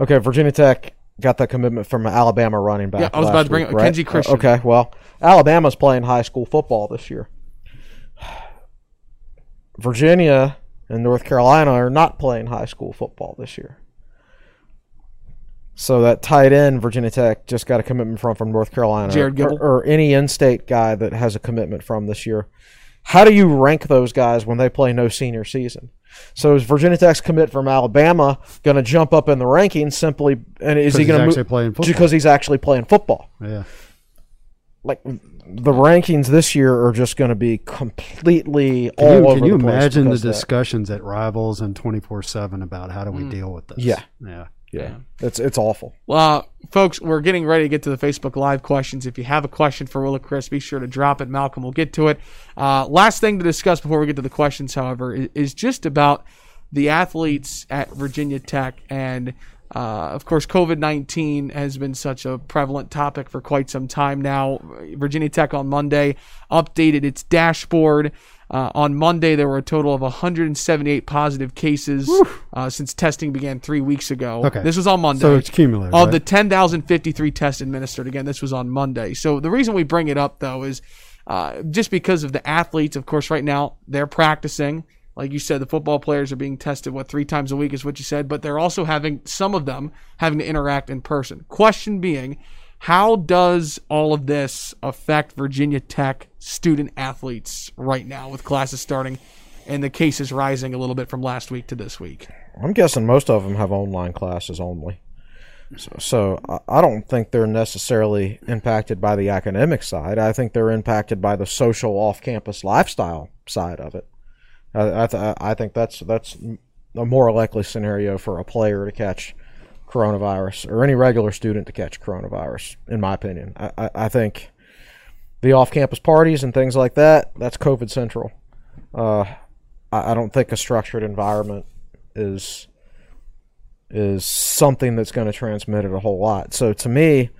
[SPEAKER 3] okay, Virginia Tech got that commitment from Alabama running back.
[SPEAKER 1] Yeah, I was about to bring
[SPEAKER 3] week,
[SPEAKER 1] up
[SPEAKER 3] right?
[SPEAKER 1] Kenji
[SPEAKER 3] Uh,
[SPEAKER 1] Christian.
[SPEAKER 3] Okay, well, Alabama's playing high school football this year. Virginia and North Carolina are not playing high school football this year. So that tight end Virginia Tech just got a commitment from from North Carolina,
[SPEAKER 1] Jared Gibble?
[SPEAKER 3] or, or any in-state guy that has a commitment from this year. How do you rank those guys when they play no senior season? So is Virginia Tech's commit from Alabama going to jump up in the rankings simply? And is
[SPEAKER 2] Because
[SPEAKER 3] he
[SPEAKER 2] he's
[SPEAKER 3] going to
[SPEAKER 2] actually playing football.
[SPEAKER 3] because he's actually playing football?
[SPEAKER 2] yeah,
[SPEAKER 3] Like the rankings this year are just going to be completely all
[SPEAKER 2] can you,
[SPEAKER 3] over
[SPEAKER 2] can you
[SPEAKER 3] the place
[SPEAKER 2] imagine the
[SPEAKER 3] because of that.
[SPEAKER 2] discussions at Rivals and twenty four seven about how do we mm. deal with this?
[SPEAKER 3] Yeah, Yeah.
[SPEAKER 2] Yeah.
[SPEAKER 3] Yeah, it's it's awful.
[SPEAKER 1] Uh, folks, we're getting ready to get to the Facebook Live questions. If you have a question for Will and Chris, be sure to drop it. Malcolm will get to it. Uh, last thing to discuss before we get to the questions, however, is, is just about the athletes at Virginia Tech. And, uh, of course, COVID 19 has been such a prevalent topic for quite some time now. Virginia Tech on Monday updated its dashboard. Uh, on Monday, there were a total of 178 positive cases uh, since testing began three weeks ago.
[SPEAKER 2] Okay.
[SPEAKER 1] This was on Monday.
[SPEAKER 2] So it's cumulative.
[SPEAKER 1] Of
[SPEAKER 2] right?
[SPEAKER 1] the 10,053 tests administered, again, this was on Monday. So the reason we bring it up, though, is uh, just because of the athletes. Of course, right now they're practicing. Like you said, the football players are being tested, what, three times a week is what you said, but they're also having, some of them, having to interact in person. Question being, how does all of this affect Virginia Tech student athletes right now with classes starting and the cases rising a little bit from last week to this week?
[SPEAKER 3] I'm guessing most of them have online classes only. So, so I- don't think they're necessarily impacted by the academic side. I think they're impacted by the social off-campus lifestyle side of it. I, I, th- I think that's that's a more likely scenario for a player to catch coronavirus or any regular student to catch coronavirus. In my opinion, I, I, I think the off-campus parties and things like that that's COVID central. Uh, I, I don't think a structured environment is is something that's going to transmit it a whole lot. So to me,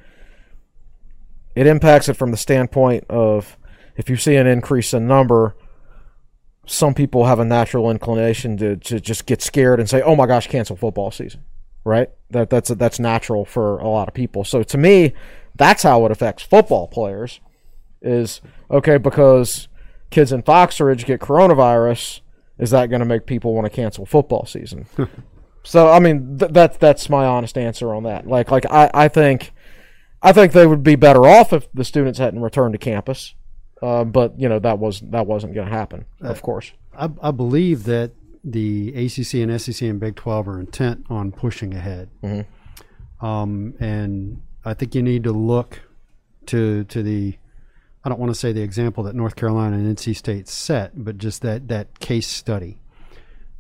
[SPEAKER 3] it impacts it from the standpoint of if you see an increase in number, some people have a natural inclination to, to just get scared and say, "Oh my gosh, cancel football season." Right? That that's that's natural for a lot of people. So to me, that's how it affects football players. Is okay because kids in Fox Ridge get coronavirus. Is that going to make people want to cancel football season? So I mean th- that's that's my honest answer on that. Like like I, I think I think they would be better off if the students hadn't returned to campus. Uh, but you know that was that wasn't going to happen, of course.
[SPEAKER 2] I, I believe that the ACC and SEC and Big 12 are intent on pushing ahead. Um, and I think you need to look to to the I don't want to say the example that North Carolina and NC State set, but just that that case study.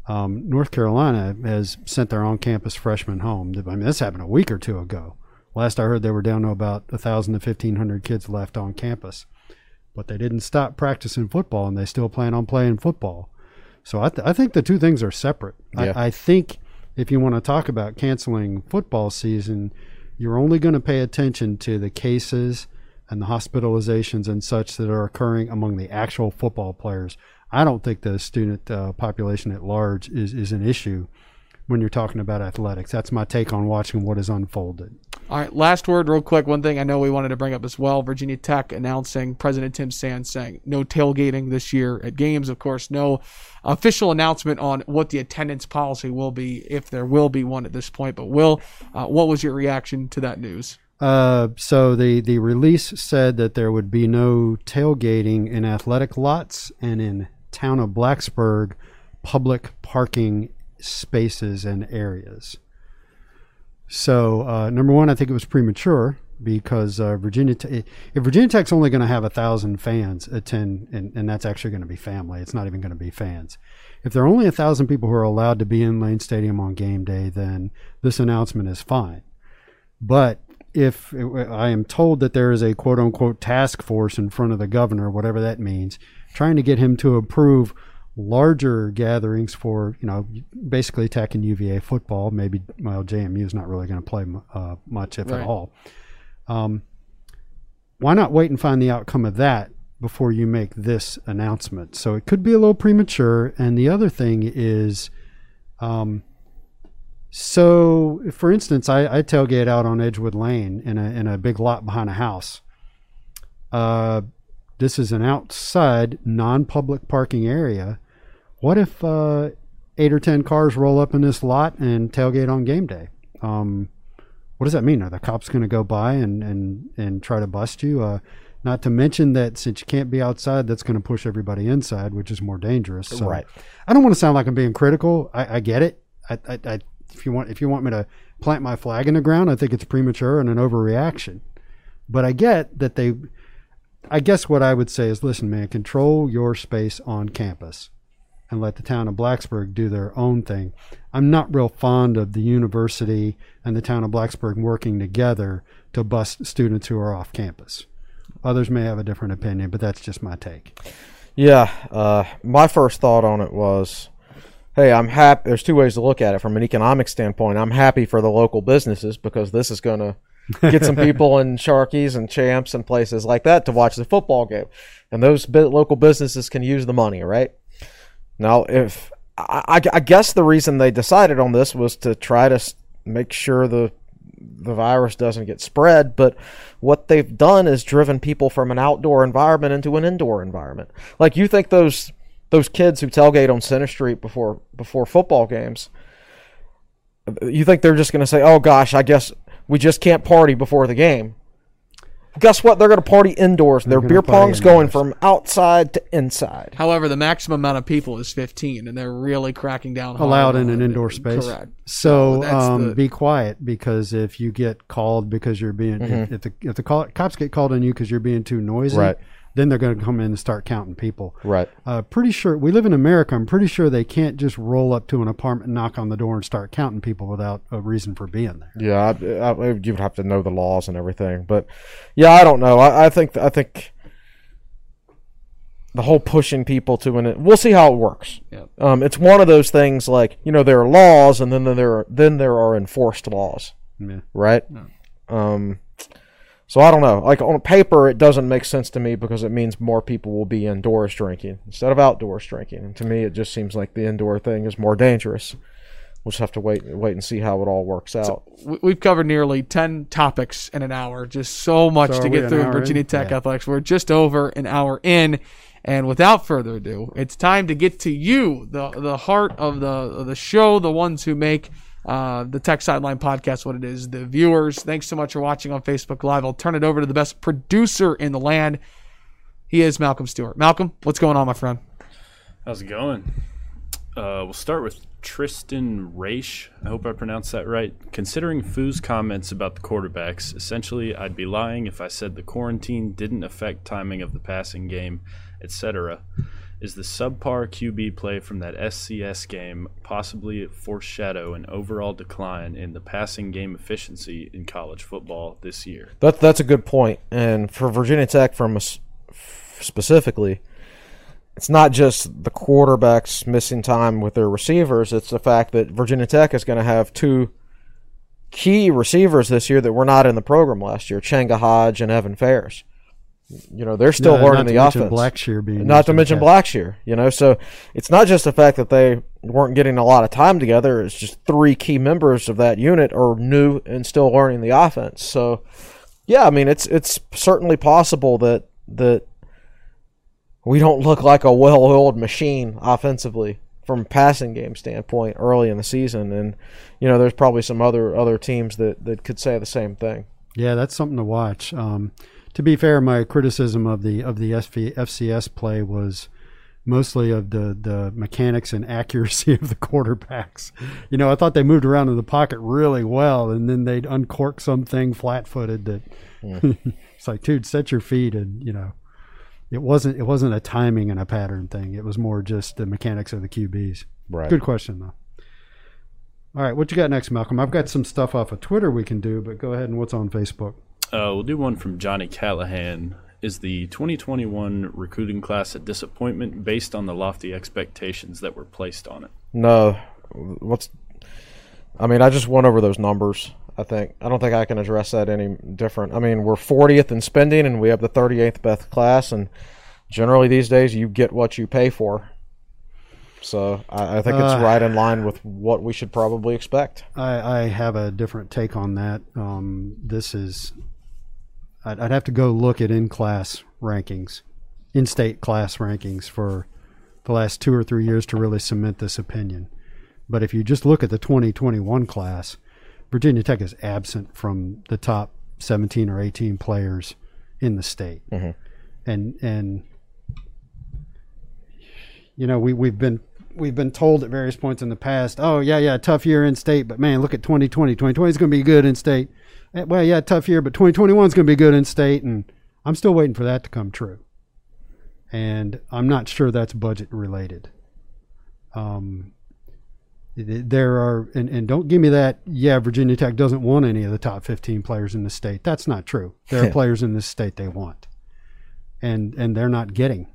[SPEAKER 2] Um, North Carolina has sent their on-campus freshmen home. I mean, this happened a week or two ago. Last I heard, they were down to about a thousand to fifteen hundred kids left on campus, but they didn't stop practicing football, and they still plan on playing football. So I, th- I think the two things are separate.
[SPEAKER 3] Yeah.
[SPEAKER 2] I, I think if you want to talk about canceling football season, you're only going to pay attention to the cases and the hospitalizations and such that are occurring among the actual football players. I don't think the student uh, population at large is, is an issue when you're talking about athletics. That's my take on watching what is unfolded.
[SPEAKER 1] All right, last word, real quick. One thing I know we wanted to bring up as well Virginia Tech announcing, President Tim Sands saying no tailgating this year at games. Of course, no official announcement on what the attendance policy will be, if there will be one at this point. But, Will, uh, what was your reaction to that news?
[SPEAKER 2] Uh, so the, the release said that there would be no tailgating in athletic lots and in town of Blacksburg public parking spaces and areas. So uh, number one, I think it was premature because uh, Virginia, Te- if Virginia Tech's only going to have a thousand fans attend, and, and that's actually going to be family, it's not even going to be fans. If there are only a thousand people who are allowed to be in Lane Stadium on game day, then this announcement is fine. But if I am told that there is a quote unquote task force in front of the governor, whatever that means, trying to get him to approve larger gatherings for you know basically attacking UVA football. Maybe well JMU is not really going to play uh, much if
[SPEAKER 1] Right.
[SPEAKER 2] at all. Um, why not wait and find the outcome of that before you make this announcement? So it could be a little premature. And the other thing is, um, so for instance, I, I tailgate out on Edgewood Lane in a in a big lot behind a house. Uh, this is an outside non-public parking area. What if uh, eight or ten cars roll up in this lot and tailgate on game day? Um, what does that mean? Are the cops going to go by and, and, and try to bust you? Uh, not to mention that since you can't be outside, that's going to push everybody inside, which is more dangerous. So
[SPEAKER 3] Right.
[SPEAKER 2] I don't want to sound like I'm being critical. I, I get it. I, I, I, if you want, if you want me to plant my flag in the ground, I think it's premature and an overreaction. But I get that they. I guess what I would say is, listen, man, control your space on campus, and let the town of Blacksburg do their own thing. I'm not real fond of the university and the town of Blacksburg working together to bust students who are off campus. Others may have a different opinion, but that's just my take.
[SPEAKER 3] Yeah, uh, my first thought on it was, hey, I'm happy. There's two ways to look at it. From an economic standpoint, I'm happy for the local businesses because this is going to get some people in Sharkey's and Champs and places like that to watch the football game, and those bi- local businesses can use the money, right? Now, if I, I, guess the reason they decided on this was to try to make sure the the virus doesn't get spread, but what they've done is driven people from an outdoor environment into an indoor environment. Like you think those those kids who tailgate on Center Street before before football games, you think they're just going to say, "Oh gosh, I guess we just can't party before the game." Guess what? They're going to party indoors. Their beer
[SPEAKER 2] party
[SPEAKER 3] pong's going from outside to inside.
[SPEAKER 1] However, the maximum amount of people is 15, and they're really cracking down. hard
[SPEAKER 2] allowed in an indoor space.
[SPEAKER 1] Correct.
[SPEAKER 2] So
[SPEAKER 1] that's
[SPEAKER 2] um,
[SPEAKER 1] the-
[SPEAKER 2] be quiet because if you get called because you're being if, if the if the call, cops get called on you because you're being too noisy,
[SPEAKER 3] Right.
[SPEAKER 2] Then they're going to come in and start counting people.
[SPEAKER 3] Right.
[SPEAKER 2] Uh, pretty sure we live in America. I'm pretty sure they can't just roll up to an apartment, knock on the door, and start counting people without a reason for being there.
[SPEAKER 3] Yeah, I, I, you would have to know the laws and everything, but yeah, I don't know. I, I think I think the whole pushing people to an we'll see how it works.
[SPEAKER 1] Yeah.
[SPEAKER 3] Um, it's one of those things like you know there are laws and then there are then there are enforced laws,
[SPEAKER 2] Yeah.
[SPEAKER 3] right? Um, so I don't know. Like on paper, it doesn't make sense to me because it means more people will be indoors drinking instead of outdoors drinking, and to me, it just seems like the indoor thing is more dangerous. We'll just have to wait wait and see how it all works out.
[SPEAKER 1] we- we've covered nearly 10 topics in an hour. Just so much
[SPEAKER 2] So
[SPEAKER 1] to get through Virginia
[SPEAKER 2] in?
[SPEAKER 1] Tech
[SPEAKER 2] Yeah.
[SPEAKER 1] athletics. We're just over an hour in. And without further ado, it's time to get to you, the the heart of the of the show, the ones who make uh, the Tech Sideline podcast what it is, the viewers. Thanks so much for watching on Facebook Live. I'll turn it over to the best producer in the land. He is Malcolm Stewart. Malcolm, what's going on, my friend?
[SPEAKER 5] How's it going? Uh, we'll start with Tristan Raish. I hope I pronounced that right. Considering Foo's comments about the quarterbacks, essentially, I'd be lying if I said the quarantine didn't affect timing of the passing game, etc. Is the subpar QB play from that FCS game possibly foreshadow an overall decline in the passing game efficiency in college football this year?
[SPEAKER 3] That that's a good point. And for Virginia Tech, from us specifically, it's not just the quarterbacks missing time with their receivers. It's the fact that Virginia Tech is going to have two key receivers this year that were not in the program last year: Changa Hodge and Evan Ferris. You know, they're still
[SPEAKER 2] No,
[SPEAKER 3] learning
[SPEAKER 2] not
[SPEAKER 3] the
[SPEAKER 2] to mention
[SPEAKER 3] offense.
[SPEAKER 2] Blackshear being
[SPEAKER 3] not to mention Blackshear. You know, so it's not just the fact that they weren't getting a lot of time together. It's just three key members of that unit are new and still learning the offense. So, yeah, I mean, it's it's certainly possible that that we don't look like a well-oiled machine offensively from a passing game standpoint early in the season, and you know, there's probably some other other teams that that could say the same thing.
[SPEAKER 2] Yeah, that's something to watch. Um, to be fair, my criticism of the of the SV, FCS play was mostly of the the mechanics and accuracy of the quarterbacks. You know, I thought they moved around in the pocket really well, and then they'd uncork something flat footed that it's like, dude, set your feet, and you know, it wasn't it wasn't a timing and a pattern thing. It was more just the mechanics of the QBs.
[SPEAKER 3] Right.
[SPEAKER 2] Good question though. All right, what you got next, Malcolm? I've got some stuff off of Twitter we can do, but go ahead and what's on Facebook?
[SPEAKER 5] Uh, we'll do one from Johnny Callahan. Is the 2021 recruiting class a disappointment based on the lofty expectations that were placed on it?
[SPEAKER 3] No, what's? I mean, I just went over those numbers. I think I don't think I can address that any different. I mean, we're 40th in spending, and we have the 38th best class, and generally these days you get what you pay for. So I, I think it's
[SPEAKER 2] Uh,
[SPEAKER 3] right in line with what we should probably expect.
[SPEAKER 2] I, I have a different take on that. Um, this is, I'd, I'd have to go look at in class rankings, in state class rankings for the last two or three years to really cement this opinion. But if you just look at the 2021 class, Virginia Tech is absent from the top 17 or 18 players in the state. Mm-hmm. And, and, you know, we, we've been we've been told at various points in the past, oh yeah, yeah, tough year in state, but man, look at 2020. 2020 is going to be good in state. Eh, Well, yeah, tough year, but 2021 is going to be good in state, and I'm still waiting for that to come true. And I'm not sure that's budget related. Um, there are, and, and don't give me that. Yeah, Virginia Tech doesn't want any of the top 15 players in the state. That's not true. There are players in this state they want, and and they're not getting.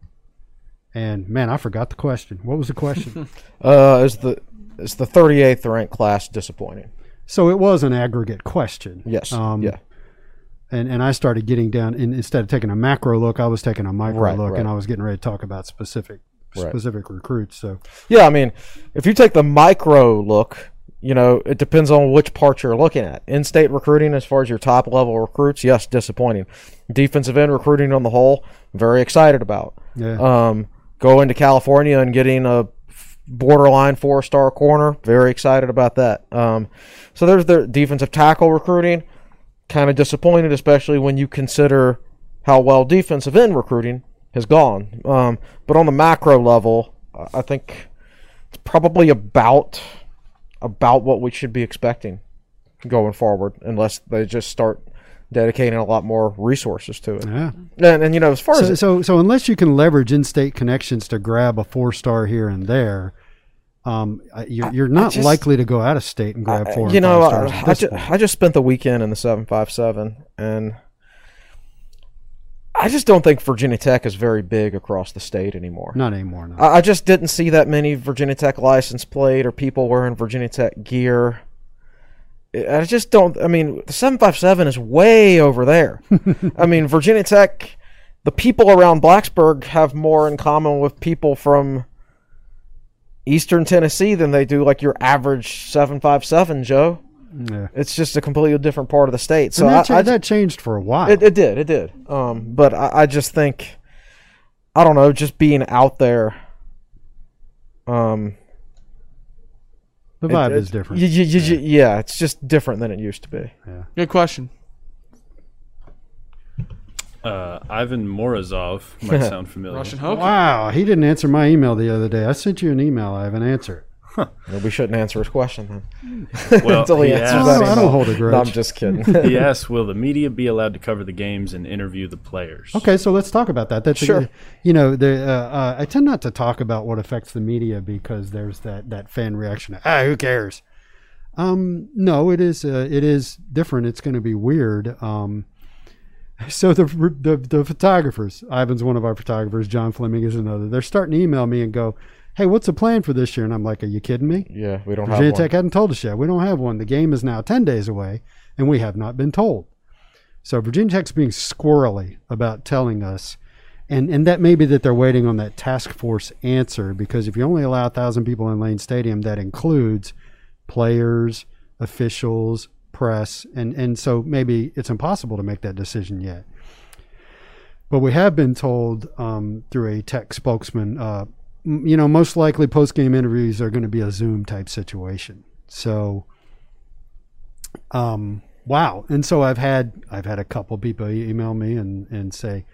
[SPEAKER 2] And man, I forgot the question. What was the question?
[SPEAKER 3] Uh, is the is the 38th ranked class disappointing?
[SPEAKER 2] So it was an aggregate question.
[SPEAKER 3] Yes.
[SPEAKER 2] Um,
[SPEAKER 3] yeah.
[SPEAKER 2] And and I started getting down. And instead of taking a macro look, I was taking a micro
[SPEAKER 3] Right,
[SPEAKER 2] look,
[SPEAKER 3] right.
[SPEAKER 2] and I was getting ready to talk about specific
[SPEAKER 3] Right.
[SPEAKER 2] specific recruits. So
[SPEAKER 3] Yeah, I mean, if you take the micro look, you know, it depends on which part you're looking at. In-state recruiting, as far as your top level recruits, yes, disappointing. Defensive end recruiting on the whole, very excited about.
[SPEAKER 2] yeah,
[SPEAKER 3] Um, going to California and getting a borderline four-star corner, very excited about that. Um, so there's the defensive tackle recruiting, kind of disappointed, especially when you consider how well defensive end recruiting has gone. Um, but on the macro level, I think it's probably about about what we should be expecting going forward, unless they just start dedicating a lot more resources to it.
[SPEAKER 2] yeah.
[SPEAKER 3] And, and you know, as far
[SPEAKER 2] So,
[SPEAKER 3] as
[SPEAKER 2] so so unless you can leverage in-state connections to grab a four-star here and there. Um, you're, you're not
[SPEAKER 3] just-
[SPEAKER 2] likely to go out of state and grab four.
[SPEAKER 3] you
[SPEAKER 2] and
[SPEAKER 3] know, I, I, just. I just spent the weekend in the seven five seven, and I just don't think Virginia Tech is very big across the state anymore.
[SPEAKER 2] not anymore. No.
[SPEAKER 3] I, I just didn't see that many Virginia Tech license plate or people wearing Virginia Tech gear. I just don't. I mean, the seven five seven is way over there. I mean, Virginia Tech, the people around Blacksburg have more in common with people from Eastern Tennessee than they do like your average seven five seven Joe.
[SPEAKER 2] yeah.
[SPEAKER 3] It's just a completely different part of the state. So
[SPEAKER 2] that,
[SPEAKER 3] I, I
[SPEAKER 2] that changed for a while.
[SPEAKER 3] it, it did, it did. Um, but I, I just think, I don't know, just being out there. Um,
[SPEAKER 2] the
[SPEAKER 3] it-
[SPEAKER 2] vibe
[SPEAKER 3] it-
[SPEAKER 2] is different.
[SPEAKER 3] y- y- y- yeah, it's just different than it used to be. Yeah.
[SPEAKER 1] Good question.
[SPEAKER 5] Uh, Ivan Morozov might sound familiar.
[SPEAKER 1] Russian hook.
[SPEAKER 2] Wow, he didn't answer my email the other day. I sent you an email. I haven't answered.
[SPEAKER 3] Well, we shouldn't answer his question then.
[SPEAKER 5] Well,
[SPEAKER 3] Until he
[SPEAKER 5] he
[SPEAKER 3] answers
[SPEAKER 5] asked-
[SPEAKER 3] that
[SPEAKER 2] I don't
[SPEAKER 3] email.
[SPEAKER 2] hold a
[SPEAKER 3] No, I'm just kidding.
[SPEAKER 5] he asked, "Will the media be allowed to cover the games and interview the players?"
[SPEAKER 2] Okay, so let's talk about that. That's a-
[SPEAKER 3] Sure.
[SPEAKER 2] you know, the uh, uh, I tend not to talk about what affects the media because there's that that fan reaction. Ah, who cares? Um, no, it is uh, it is different. It's going to be weird. Um, so the, the the photographers, Ivan's one of our photographers. John Fleming is another. They're starting to email me and go, "Hey, what's the plan for this year?" And I'm like, "Are you kidding me?"
[SPEAKER 3] yeah, we don't
[SPEAKER 2] Virginia
[SPEAKER 3] have one.
[SPEAKER 2] Virginia Tech hadn't told us yet. We don't have one. The game is now 10 days away, and we have not been told. So Virginia Tech's being squirrely about telling us, and and that may be that they're waiting on that task force answer because if you only allow a thousand people in Lane Stadium, that includes players, officials, press, and and so maybe it's impossible to make that decision yet. But we have been told um, through a tech spokesman, uh, you know, most likely post game interviews are going to be a Zoom type situation. So, um, wow. And so I've had I've had a couple people email me and and say,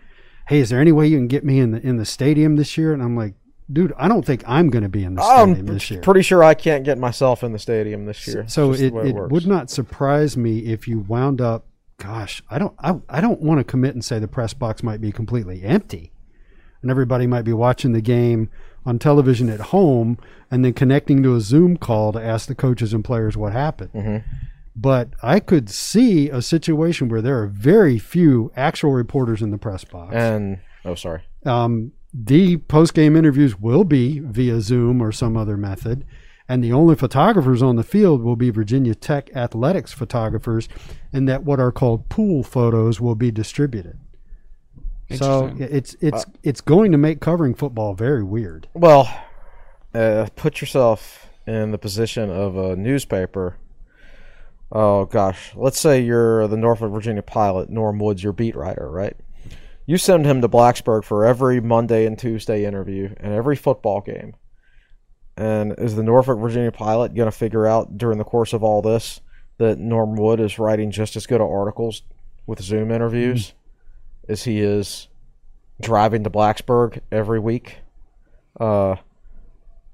[SPEAKER 2] "Hey, is there any way you can get me in the in the stadium this year?" And I'm like, "Dude, I don't think I'm going to be in the stadium
[SPEAKER 3] I'm
[SPEAKER 2] this year."
[SPEAKER 3] pretty sure I can't get myself in the stadium this year.
[SPEAKER 2] So
[SPEAKER 3] Just the
[SPEAKER 2] it, it would not surprise me if you wound up. Gosh, I don't I, I don't want to commit and say the press box might be completely empty, and everybody might be watching the game on television at home and then connecting to a Zoom call to ask the coaches and players what happened.
[SPEAKER 3] Mm-hmm.
[SPEAKER 2] But I could see a situation where there are very few actual reporters in the press box.
[SPEAKER 3] And oh, sorry.
[SPEAKER 2] Um, the post game interviews will be via Zoom or some other method. And the only photographers on the field will be Virginia Tech athletics photographers, and that what are called pool photos will be distributed. So
[SPEAKER 1] Interesting.
[SPEAKER 2] it's it's it's going to make covering football very weird.
[SPEAKER 3] Well, uh, put yourself in the position of a newspaper. Oh gosh, let's say you're the Norfolk Virginian-Pilot, Norm Woods, your beat writer, right? You send him to Blacksburg for every Monday and Tuesday interview and every football game. And is the Norfolk Virginian-Pilot going to figure out during the course of all this that Norm Wood is writing just as good of articles with Zoom interviews as he is driving to Blacksburg every week? Uh,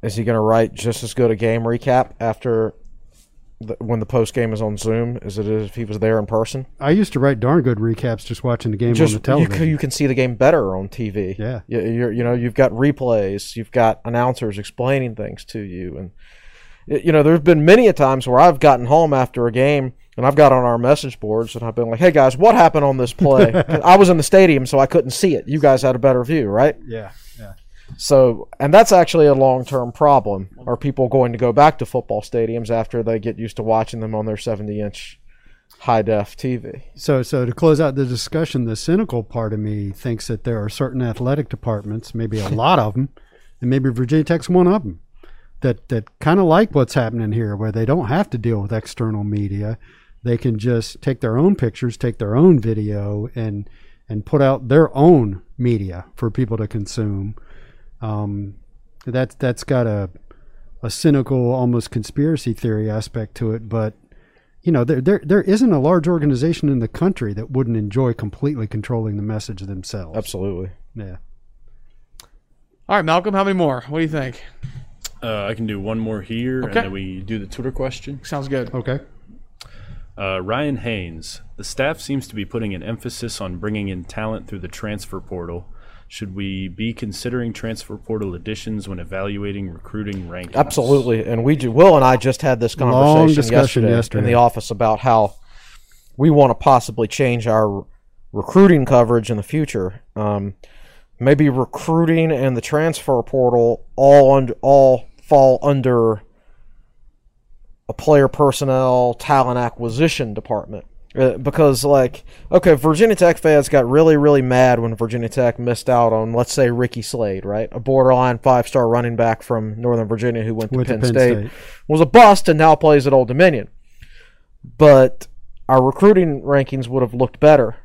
[SPEAKER 3] is he going to write just as good a game recap after the, when the post game is on Zoom as it is if he was there in person?
[SPEAKER 2] I used to write darn good recaps just watching the game
[SPEAKER 3] Just
[SPEAKER 2] on the
[SPEAKER 3] you,
[SPEAKER 2] television.
[SPEAKER 3] c- you can see the game better on TV.
[SPEAKER 2] Yeah.
[SPEAKER 3] you, you're, you know you've got replays, you've got announcers explaining things to you, and you know there's been many a times where I've gotten home after a game and I've got on our message boards and I've been like, "Hey guys, what happened on this play?" I was in the stadium, so I couldn't see it. You guys had a better view, right?
[SPEAKER 2] yeah, yeah.
[SPEAKER 3] So, and that's actually a long term problem. Are people going to go back to football stadiums after they get used to watching them on their 70 inch high def TV?
[SPEAKER 2] So, so to close out the discussion, the cynical part of me thinks that there are certain athletic departments, maybe a lot of them, and maybe Virginia Tech's one of them, that that kind of like what's happening here, where they don't have to deal with external media. They can just take their own pictures, take their own video, and and put out their own media for people to consume. Um, that's that's got a a cynical, almost conspiracy theory aspect to it, but you know, there, there there isn't a large organization in the country that wouldn't enjoy completely controlling the message themselves.
[SPEAKER 3] Absolutely.
[SPEAKER 2] Yeah.
[SPEAKER 1] All right, Malcolm, how many more? What do you think?
[SPEAKER 5] Uh, I can do one more here,
[SPEAKER 1] Okay.
[SPEAKER 5] and then we do the Twitter question.
[SPEAKER 1] Sounds good.
[SPEAKER 2] Okay.
[SPEAKER 5] Uh, Ryan Haynes. The staff seems to be putting an emphasis on bringing in talent through the transfer portal. Should we be considering transfer portal additions when evaluating recruiting rankings?
[SPEAKER 3] Absolutely. And we do. Will and I just had this
[SPEAKER 2] Long
[SPEAKER 3] conversation
[SPEAKER 2] discussion
[SPEAKER 3] yesterday,
[SPEAKER 2] yesterday.
[SPEAKER 3] in the office about how we want to possibly change our recruiting coverage in the future. Um, maybe recruiting and the transfer portal all under, all fall under a player personnel talent acquisition department. Uh, because like okay virginia tech fans got really really mad when virginia tech missed out on let's say ricky slade right a borderline five star running back from northern virginia who went to,
[SPEAKER 2] Went to
[SPEAKER 3] penn,
[SPEAKER 2] Penn
[SPEAKER 3] state,
[SPEAKER 2] State.
[SPEAKER 3] was a bust and now plays at old dominion but our recruiting rankings would have looked better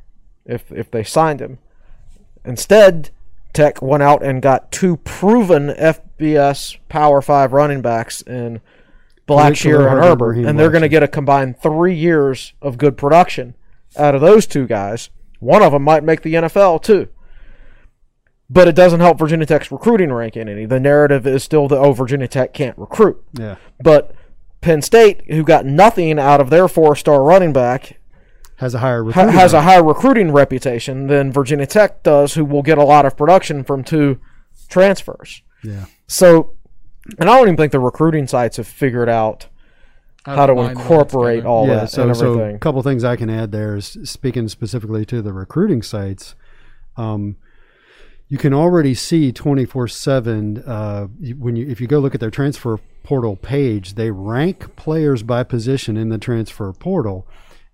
[SPEAKER 3] if if they signed him instead tech went out and got two proven fbs power five running backs in Blackshear and
[SPEAKER 2] Herbert,
[SPEAKER 3] and they're going to get a combined three years of good production out of those two guys. One of them might make the NFL too. But it doesn't help Virginia Tech's recruiting ranking any. The narrative is still that oh Virginia Tech can't recruit.
[SPEAKER 2] Yeah.
[SPEAKER 3] But Penn State, who got nothing out of their four-star running back,
[SPEAKER 2] Has a higher
[SPEAKER 3] ha-
[SPEAKER 2] recruiting
[SPEAKER 3] has a higher recruiting reputation than Virginia Tech does, who will get a lot of production from two transfers.
[SPEAKER 2] yeah.
[SPEAKER 3] So, and I don't even think the recruiting sites have figured out how to
[SPEAKER 1] combine all that
[SPEAKER 3] incorporate all
[SPEAKER 2] yeah,
[SPEAKER 3] that
[SPEAKER 2] so,
[SPEAKER 3] and
[SPEAKER 2] so a couple things I can add there is speaking specifically to the recruiting sites. Um, you can already see 24 7 uh, when you if you go look at their transfer portal page they rank players by position in the transfer portal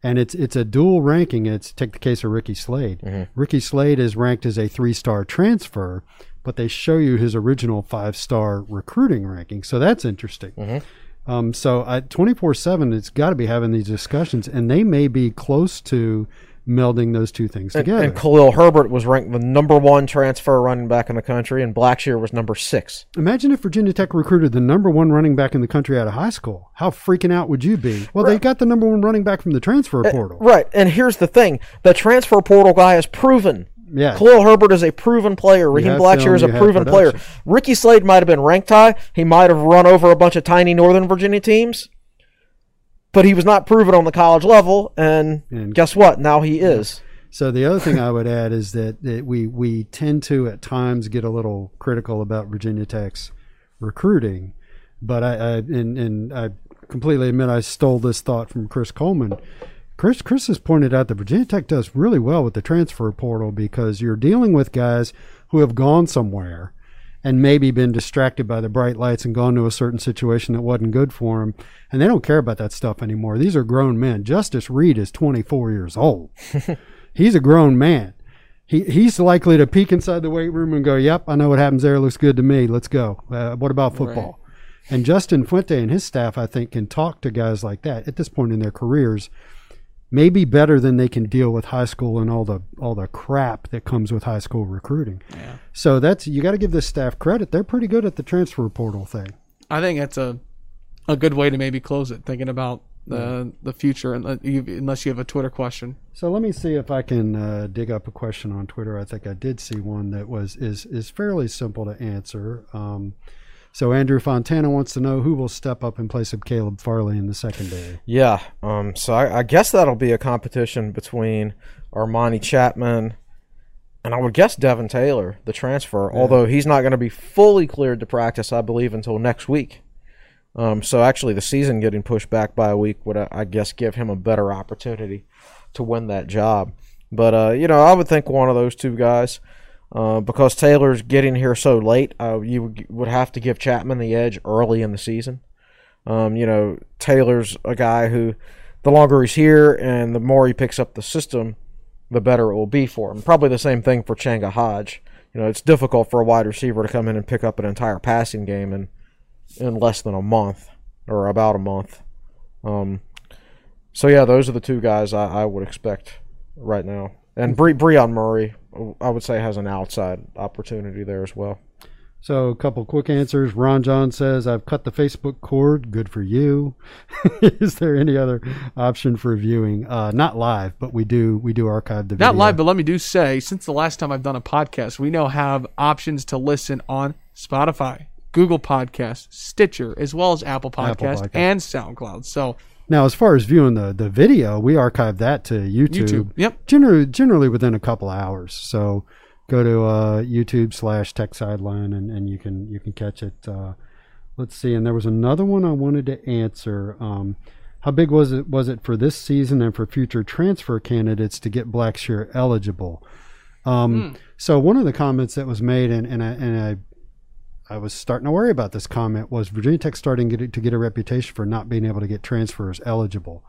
[SPEAKER 2] and it's it's a dual ranking. It's take the case of Ricky Slade. Ricky Slade is ranked as a three star transfer, but they show you his original five star recruiting ranking. So that's interesting. Um, so at twenty four seven, it's got to be having these discussions, and they may be close to melding those two things
[SPEAKER 3] And,
[SPEAKER 2] together.
[SPEAKER 3] and Khalil Herbert was ranked the number one transfer running back in the country, and Blackshear was number six.
[SPEAKER 2] Imagine if Virginia Tech recruited the number one running back in the country out of high school. How freaking out would you be? Well, they got the number one running back from the transfer portal.
[SPEAKER 3] Right, and here's the thing: the transfer portal guy is proven.
[SPEAKER 2] Yeah.
[SPEAKER 3] Khalil Herbert is a proven player. Raheem Blackshear is a proven player. Ricky Slade might have been ranked high. He might have run over a bunch of tiny Northern Virginia teams, but he was not proven on the college level. And,
[SPEAKER 2] And-
[SPEAKER 3] guess what? Now he is.
[SPEAKER 2] So the other thing I would add is that, that we we tend to at times get a little critical about Virginia Tech's recruiting, but I, I and, and I completely admit I stole this thought from Chris Coleman. Chris Chris has pointed out that Virginia Tech does really well with the transfer portal because you're dealing with guys who have gone somewhere and maybe been distracted by the bright lights and gone to a certain situation that wasn't good for them, and they don't care about that stuff anymore. These are grown men. Justus Reed is 24 years old. he's a grown man. He he's likely to peek inside the weight room and go, "Yep, I know what happens there. Looks good to me. Let's go." Uh, what about football? And Justin Fuente and his staff, I think, can talk to guys like that at this point in their careers, maybe better than they can deal with high school and all the all the crap that comes with high school recruiting. Yeah. So that's you got to give this staff credit. They're pretty good at the transfer portal thing.
[SPEAKER 1] I think that's a a good way to maybe close it. Thinking about the the future, and unless you have a Twitter question.
[SPEAKER 2] So let me see if I can uh, dig up a question on Twitter. I think I did see one that was is is fairly simple to answer. Um, so Andrew Fontana wants to know who will step up in place of Caleb Farley in the secondary.
[SPEAKER 3] Yeah. Um. So I, I guess that'll be a competition between Armani Chapman and I would guess Devin Taylor, the transfer. Although he's not going to be fully cleared to practice, I believe, until next week. Um. So actually, the season getting pushed back by a week would, I guess, give him a better opportunity to win that job. But uh, you know, I would think one of those two guys. Uh, because Taylor's getting here so late, uh, you would- have to give Chapman the edge early in the season. Um, you know, Taylor's a guy who, the longer he's here and the more he picks up the system, the better it will be for him. Probably the same thing for Changa Hodge. You know, it's difficult for a wide receiver to come in and pick up an entire passing game in in less than a month or about a month. Um, so yeah, those are the two guys I, I would expect right now. And Bre- Brion Murray, I would say, has an outside opportunity there as well.
[SPEAKER 2] So a couple quick answers. Ron John says, "I've cut the Facebook cord. Good for you." Is there any other option for viewing? Uh, not live, but we do we do archive the video.
[SPEAKER 1] Not live, but let me do say, since the last time I've done a podcast, we now have options to listen on Spotify, Google Podcasts, Stitcher, as well as Apple Podcasts
[SPEAKER 2] Podcast.
[SPEAKER 1] and SoundCloud. So
[SPEAKER 2] Now, as far as viewing the, the video, we archive that to YouTube.
[SPEAKER 1] YouTube, yep.
[SPEAKER 2] Generally, generally within a couple hours. So go to uh, YouTube slash Tech Sideline and, and you can you can catch it. Uh, let's see. And there was another one I wanted to answer. Um, how big was it was it for this season and for future transfer candidates to get Blackshear eligible? Um, So one of the comments that was made, and, and I and I I was starting to worry about this comment was Virginia Tech starting to get, to get a reputation for not being able to get transfers eligible.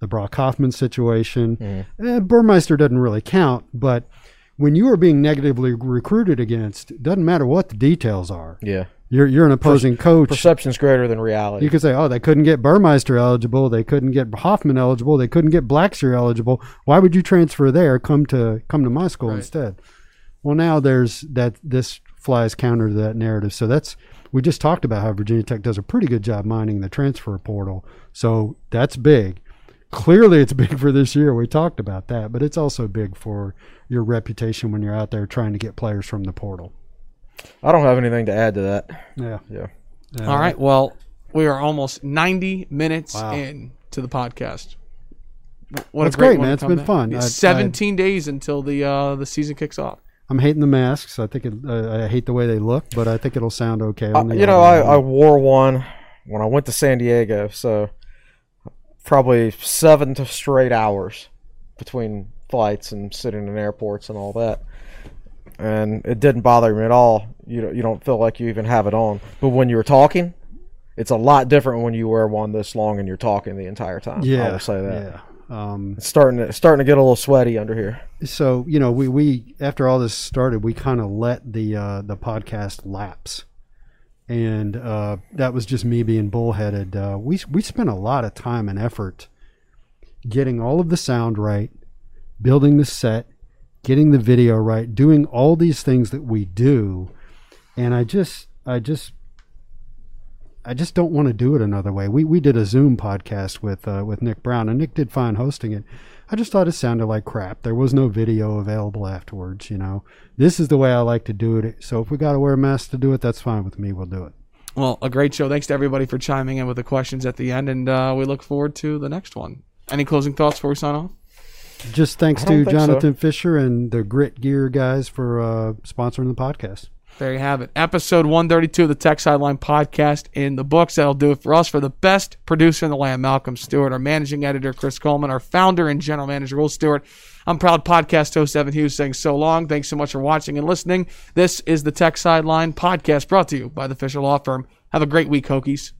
[SPEAKER 2] The Brock Hoffman situation, eh, Burmeister doesn't really count, but when you are being negatively recruited against, it doesn't matter what the details are.
[SPEAKER 3] Yeah,
[SPEAKER 2] You're you're an opposing coach.
[SPEAKER 3] perception's greater than reality.
[SPEAKER 2] You could say, oh, they couldn't get Burmeister eligible, they couldn't get Hoffman eligible, they couldn't get Blackshear eligible. Why would you transfer there? Come to come to my school instead. Well, now there's that. This flies counter to that narrative. So that's we just talked about how Virginia Tech does a pretty good job mining the transfer portal. So that's big. Clearly, it's big for this year. We talked about that, but it's also big for your reputation when you're out there trying to get players from the portal.
[SPEAKER 3] I don't have anything to add to that.
[SPEAKER 2] Yeah.
[SPEAKER 3] Yeah.
[SPEAKER 1] All right. Well, we are almost 90 minutes
[SPEAKER 2] Wow.
[SPEAKER 1] in to the podcast. What
[SPEAKER 2] That's
[SPEAKER 1] a great,
[SPEAKER 2] great, man. It's been
[SPEAKER 1] back.
[SPEAKER 2] fun.
[SPEAKER 1] Yeah,
[SPEAKER 2] I- I-
[SPEAKER 1] 17 days until the uh, the season kicks off.
[SPEAKER 2] I'm hating the masks. I think it, uh, I hate the way they look, but I think it'll sound okay.
[SPEAKER 3] Uh,
[SPEAKER 2] on the
[SPEAKER 3] you know. I, I wore one when I went to San Diego, so probably seven to straight hours between flights and sitting in airports and all that. And it didn't bother me at all. You don't, you don't feel like you even have it on. But when you're talking, it's a lot different when you wear one this long and you're talking the entire time.
[SPEAKER 2] yeah,
[SPEAKER 3] I will say that.
[SPEAKER 2] Yeah. Um,
[SPEAKER 3] It's starting to starting to get a little sweaty under here.
[SPEAKER 2] so you know, we we after all this started, we kind of let the uh, the podcast lapse, and uh, that was just me being bullheaded. Uh, we we spent a lot of time and effort getting all of the sound right, building the set, getting the video right, doing all these things that we do, and I just I just I just don't want to do it another way. We we did a Zoom podcast with uh, with Nick Brown, and Nick did fine hosting it. I just thought it sounded like crap. There was no video available afterwards. You know, this is the way I like to do it. So if we got to wear a mask to do it, that's fine with me. We'll do it.
[SPEAKER 1] Well, a great show. Thanks to everybody for chiming in with the questions at the end, and uh, we look forward to the next one. Any closing thoughts before we sign off?
[SPEAKER 2] Just thanks to
[SPEAKER 3] think so.
[SPEAKER 2] Jonathan Fisher and the Grit Gear guys for uh, sponsoring the podcast.
[SPEAKER 1] There you have it. Episode 132 of the Tech Sideline podcast in the books. That'll do it for us. For the best producer in the land, Malcolm Stewart, our managing editor, Chris Coleman, our founder and general manager, Will Stewart. I'm proud podcast host, Evan Hughes, saying so long. Thanks so much for watching and listening. This is the Tech Sideline podcast brought to you by the Fisher Law Firm. Have a great week, Hokies.